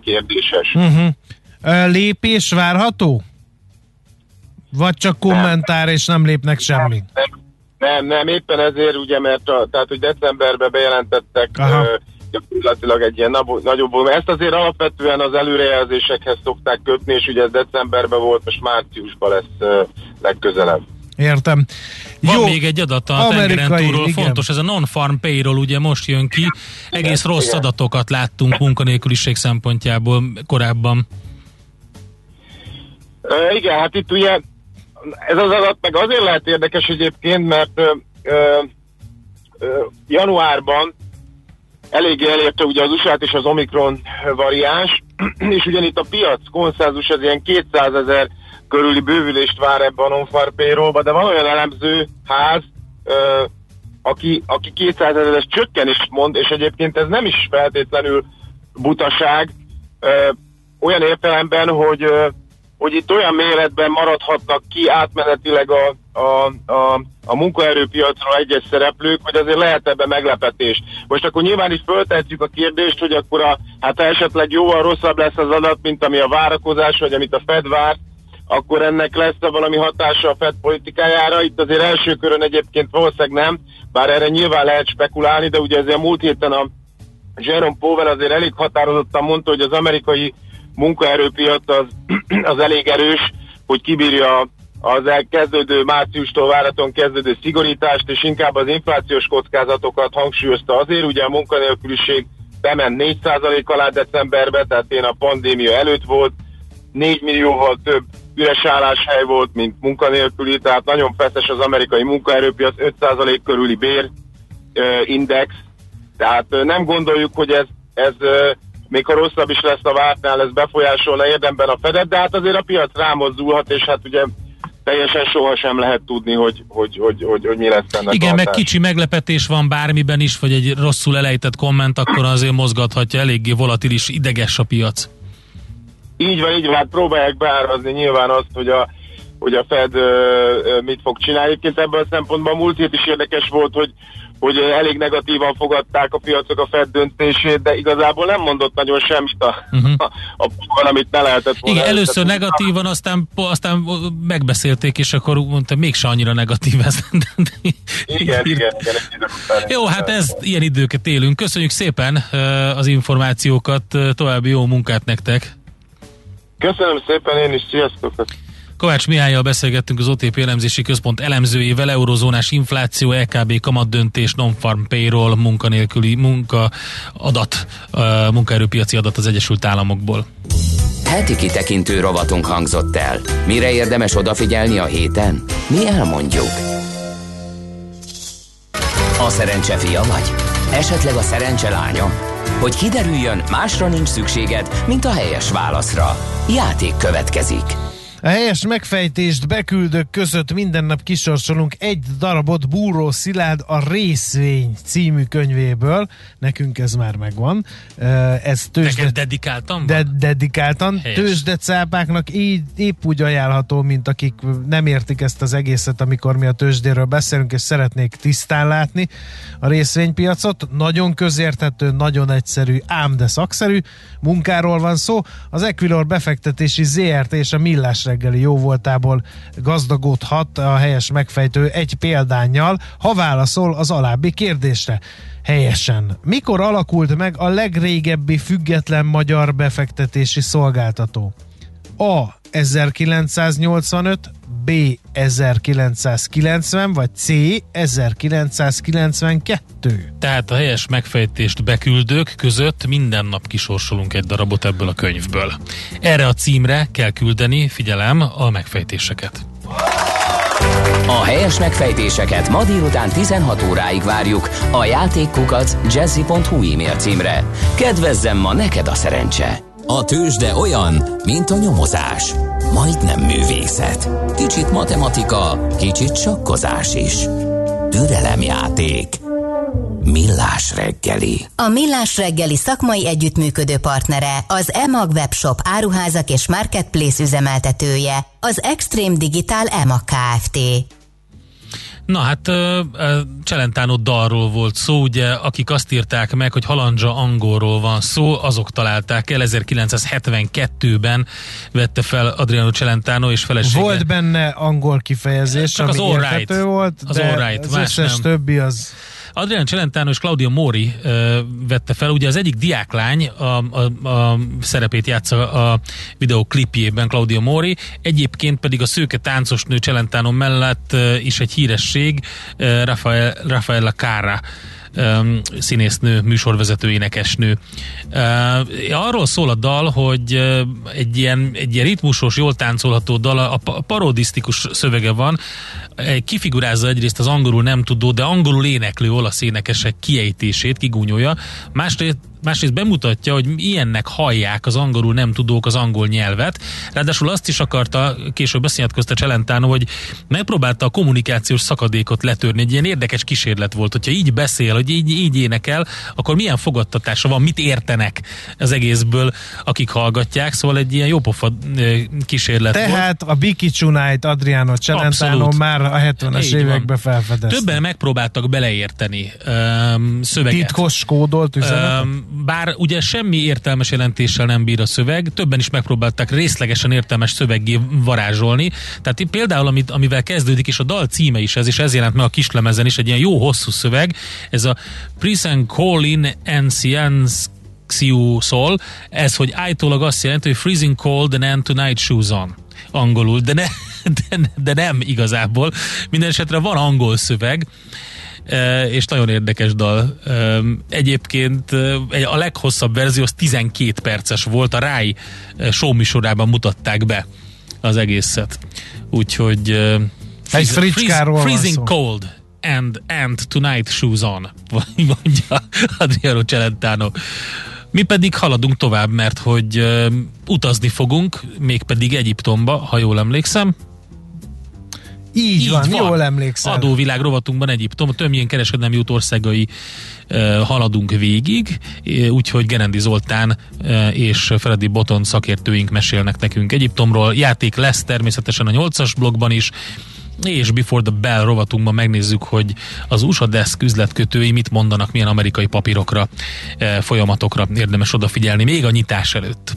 kérdéses. Uh-huh. Lépés várható? Vagy csak kommentár, és nem lépnek semmit? Nem, nem, nem, éppen ezért ugye, mert a, tehát, hogy decemberben bejelentettek Aha. Gyakorlatilag egy ilyen nagyobb volumen. Ezt azért alapvetően az előrejelzésekhez szokták kötni, és ugye ez decemberben volt, most márciusban lesz legközelebb. Értem. Van Jó, még egy adat a tengeren túlról, igen. fontos, ez a non-farm payroll ugye most jön ki, egész rossz igen. adatokat láttunk munkanélküliség szempontjából korábban. Ö, igen, hát itt ugye ez az adat meg azért lehet érdekes egyébként, mert ö, ö, januárban eléggé elérte ugye az usa és az Omikron variáns, (clears throat) és ugyanitt a piac konszenzus az ilyen 200 ezer körüli bővülést vár ebben a non de van olyan elemző ház, ö, aki, aki 200 ezeres csökkenést mond, és egyébként ez nem is feltétlenül butaság, ö, olyan értelemben, hogy ö, hogy itt olyan méretben maradhatnak ki átmenetileg a, a, a, a munkaerőpiacra egyes szereplők, hogy azért lehet ebben meglepetés. Most akkor nyilván is föltehetjük a kérdést, hogy akkor a, hát esetleg jóval rosszabb lesz az adat, mint ami a várakozás, vagy amit a Fed vár, akkor ennek lesz valami hatása a Fed politikájára. Itt azért első körön egyébként valószínűleg nem, bár erre nyilván lehet spekulálni, de ugye ezért múlt héten a Jerome Powell azért elég határozottan mondta, hogy az amerikai munkaerőpiac az, (clears throat) az elég erős, hogy kibírja az elkezdődő márciustól váraton kezdődő szigorítást, és inkább az inflációs kockázatokat hangsúlyozta azért, ugye a munkanélküliség bement 4% alá decemberbe, tehát én a pandémia előtt volt, 4 millióval több üres álláshely volt, mint munkanélküli, tehát nagyon feszes az amerikai munkaerőpiac, 5% körüli bér index, tehát nem gondoljuk, hogy ez, ez még ha rosszabb is lesz a vártnál, ez befolyásolna érdemben a Fedet, de hát azért a piac rámozdulhat, és hát ugye teljesen sohasem lehet tudni, hogy, hogy, hogy, hogy, hogy mi lesz ennek Igen, a meg kicsi meglepetés van bármiben is, vagy egy rosszul elejtett komment, akkor azért mozgathatja, eléggé volatilis, ideges a piac. Így van, így van, hát próbálják beárazni nyilván azt, hogy a, hogy a Fed ö, ö, mit fog csinálni. Egyébként ebben a szempontban múlt hét is érdekes volt, hogy hogy elég negatívan fogadták a piacok a Fed döntését, de igazából nem mondott nagyon semmit a, uh-huh. a, a amit ne lehetett volna. Igen, először negatívan, aztán, aztán megbeszélték, és akkor mondta, mégse annyira negatív ez. (laughs) Igen, igen, igen. után. Jó, hát ez ilyen időket élünk. Köszönjük szépen az információkat, további jó munkát nektek. Köszönöm szépen, én is, sziasztok! Kovács Mihályjal beszélgettünk az OTP elemzési központ elemzőjével, eurozónás infláció, LKB kamatdöntés, non-farm payroll, munkanélküli munka adat, munkaerőpiaci adat az Egyesült Államokból. Heti kitekintő rovatunk hangzott el. Mire érdemes odafigyelni a héten? Mi elmondjuk. A szerencse fia vagy? Esetleg a szerencse lánya? Hogy kiderüljön, másra nincs szükséged, mint a helyes válaszra. Játék következik. A helyes megfejtést beküldők között minden nap kisorsolunk egy darabot Búró Szilárd a Részvény című könyvéből. Nekünk ez már megvan. Ez tőzsde, Neked dedikáltam? de, dedikáltan. Tőzsdecápáknak így, épp úgy ajánlható, mint akik nem értik ezt az egészet, amikor mi a tőzsdéről beszélünk, és szeretnék tisztán látni a részvénypiacot. Nagyon közérthető, nagyon egyszerű, ám de szakszerű munkáról van szó. Az Equilor befektetési ZRT és a Millás reggeli jóvoltából gazdagodhat a helyes megfejtő egy példányjal, ha válaszol az alábbi kérdésre. Helyesen. Mikor alakult meg a legrégebbi független magyar befektetési szolgáltató? A. 1985, B. 1990, vagy C. 1992. Tehát a helyes megfejtést beküldők között minden nap kisorsolunk egy darabot ebből a könyvből. Erre a címre kell küldeni, figyelem, a megfejtéseket. A helyes megfejtéseket ma délután 16 óráig várjuk a játékkukac jazzy.hu e-mail címre. Kedvezzem ma neked a szerencse! A tőzsde olyan, mint a nyomozás. Majdnem művészet. Kicsit matematika, kicsit sakkozás is. Türelemjáték. Millás reggeli. A Millás reggeli szakmai együttműködő partnere, az EMAG webshop áruházak és marketplace üzemeltetője, az Extreme Digital EMAG Kft. Na hát Celentano dalról volt szó, ugye, akik azt írták meg, hogy Halandzsa angolról van szó, azok találták el, 1972-ben vette fel Adriano Celentano és felesége. Volt benne angol kifejezés, Csak ami az all right. volt, Az de all right, az más összes nem. többi az Adrian Celentano és Claudia Mori ö, vette fel, ugye az egyik diáklány a, a, a szerepét játsza a videoklipjében Claudia Mori, egyébként pedig a szőke táncosnő Celentano mellett ö, is egy híresség, ö, Rafael, Rafaela Cara öm, színésznő, műsorvezető, énekesnő. Ö, arról szól a dal, hogy egy ilyen, egy ilyen ritmusos, jól táncolható dal, a pa- parodisztikus szövege van, kifigurázza egyrészt az angolul nem tudó, de angolul éneklő olasz énekesek kiejtését, kigúnyolja, másrészt másrészt bemutatja, hogy ilyennek hallják az angolul nem tudók az angol nyelvet. Ráadásul azt is akarta, később beszélgetkezte Celentano, hogy megpróbálta a kommunikációs szakadékot letörni. Egy ilyen érdekes kísérlet volt, hogyha így beszél, hogy így, így énekel, akkor milyen fogadtatása van, mit értenek az egészből, akik hallgatják. Szóval egy ilyen jópofa kísérlet volt. Tehát a Biki Csunájt Adriano Celentano már a 70-es Így években felfedezte. Többen megpróbáltak beleérteni öm, szöveget. Titkos kódolt üzenetet? Öm, bár ugye semmi értelmes jelentéssel nem bír a szöveg, többen is megpróbálták részlegesen értelmes szöveggé varázsolni. Tehát például, amit, amivel kezdődik, és a dal címe is ez, és ez jelent meg a kislemezen is, egy ilyen jó hosszú szöveg, ez a Prison Colin Anciens szól, ez, hogy állítólag azt jelenti, hogy freezing cold and and tonight shoes on angolul, de, ne, (laughs) de, de nem igazából. Minden esetre van angol szöveg, és nagyon érdekes dal. Egyébként e, egy- a leghosszabb verzió az 12 perces volt, a Rai e, show műsorában mutatták be az egészet. Úgyhogy Egy fricskáról van freezing szó. cold and, and tonight shoes on, (laughs) mondja Adriano Celentano. Mi pedig haladunk tovább, mert hogy uh, utazni fogunk, mégpedig Egyiptomba, ha jól emlékszem. Így, van, jól emlékszem. Adóvilág rovatunkban Egyiptom, a tömjén kereskedelmi út országai uh, haladunk végig, uh, úgyhogy Gerendi Zoltán uh, és Freddy Boton szakértőink mesélnek nekünk Egyiptomról. Játék lesz természetesen a 8-as blogban is, és Before the Bell rovatunkban megnézzük, hogy az USA Desk üzletkötői mit mondanak, milyen amerikai papírokra, folyamatokra érdemes odafigyelni, még a nyitás előtt.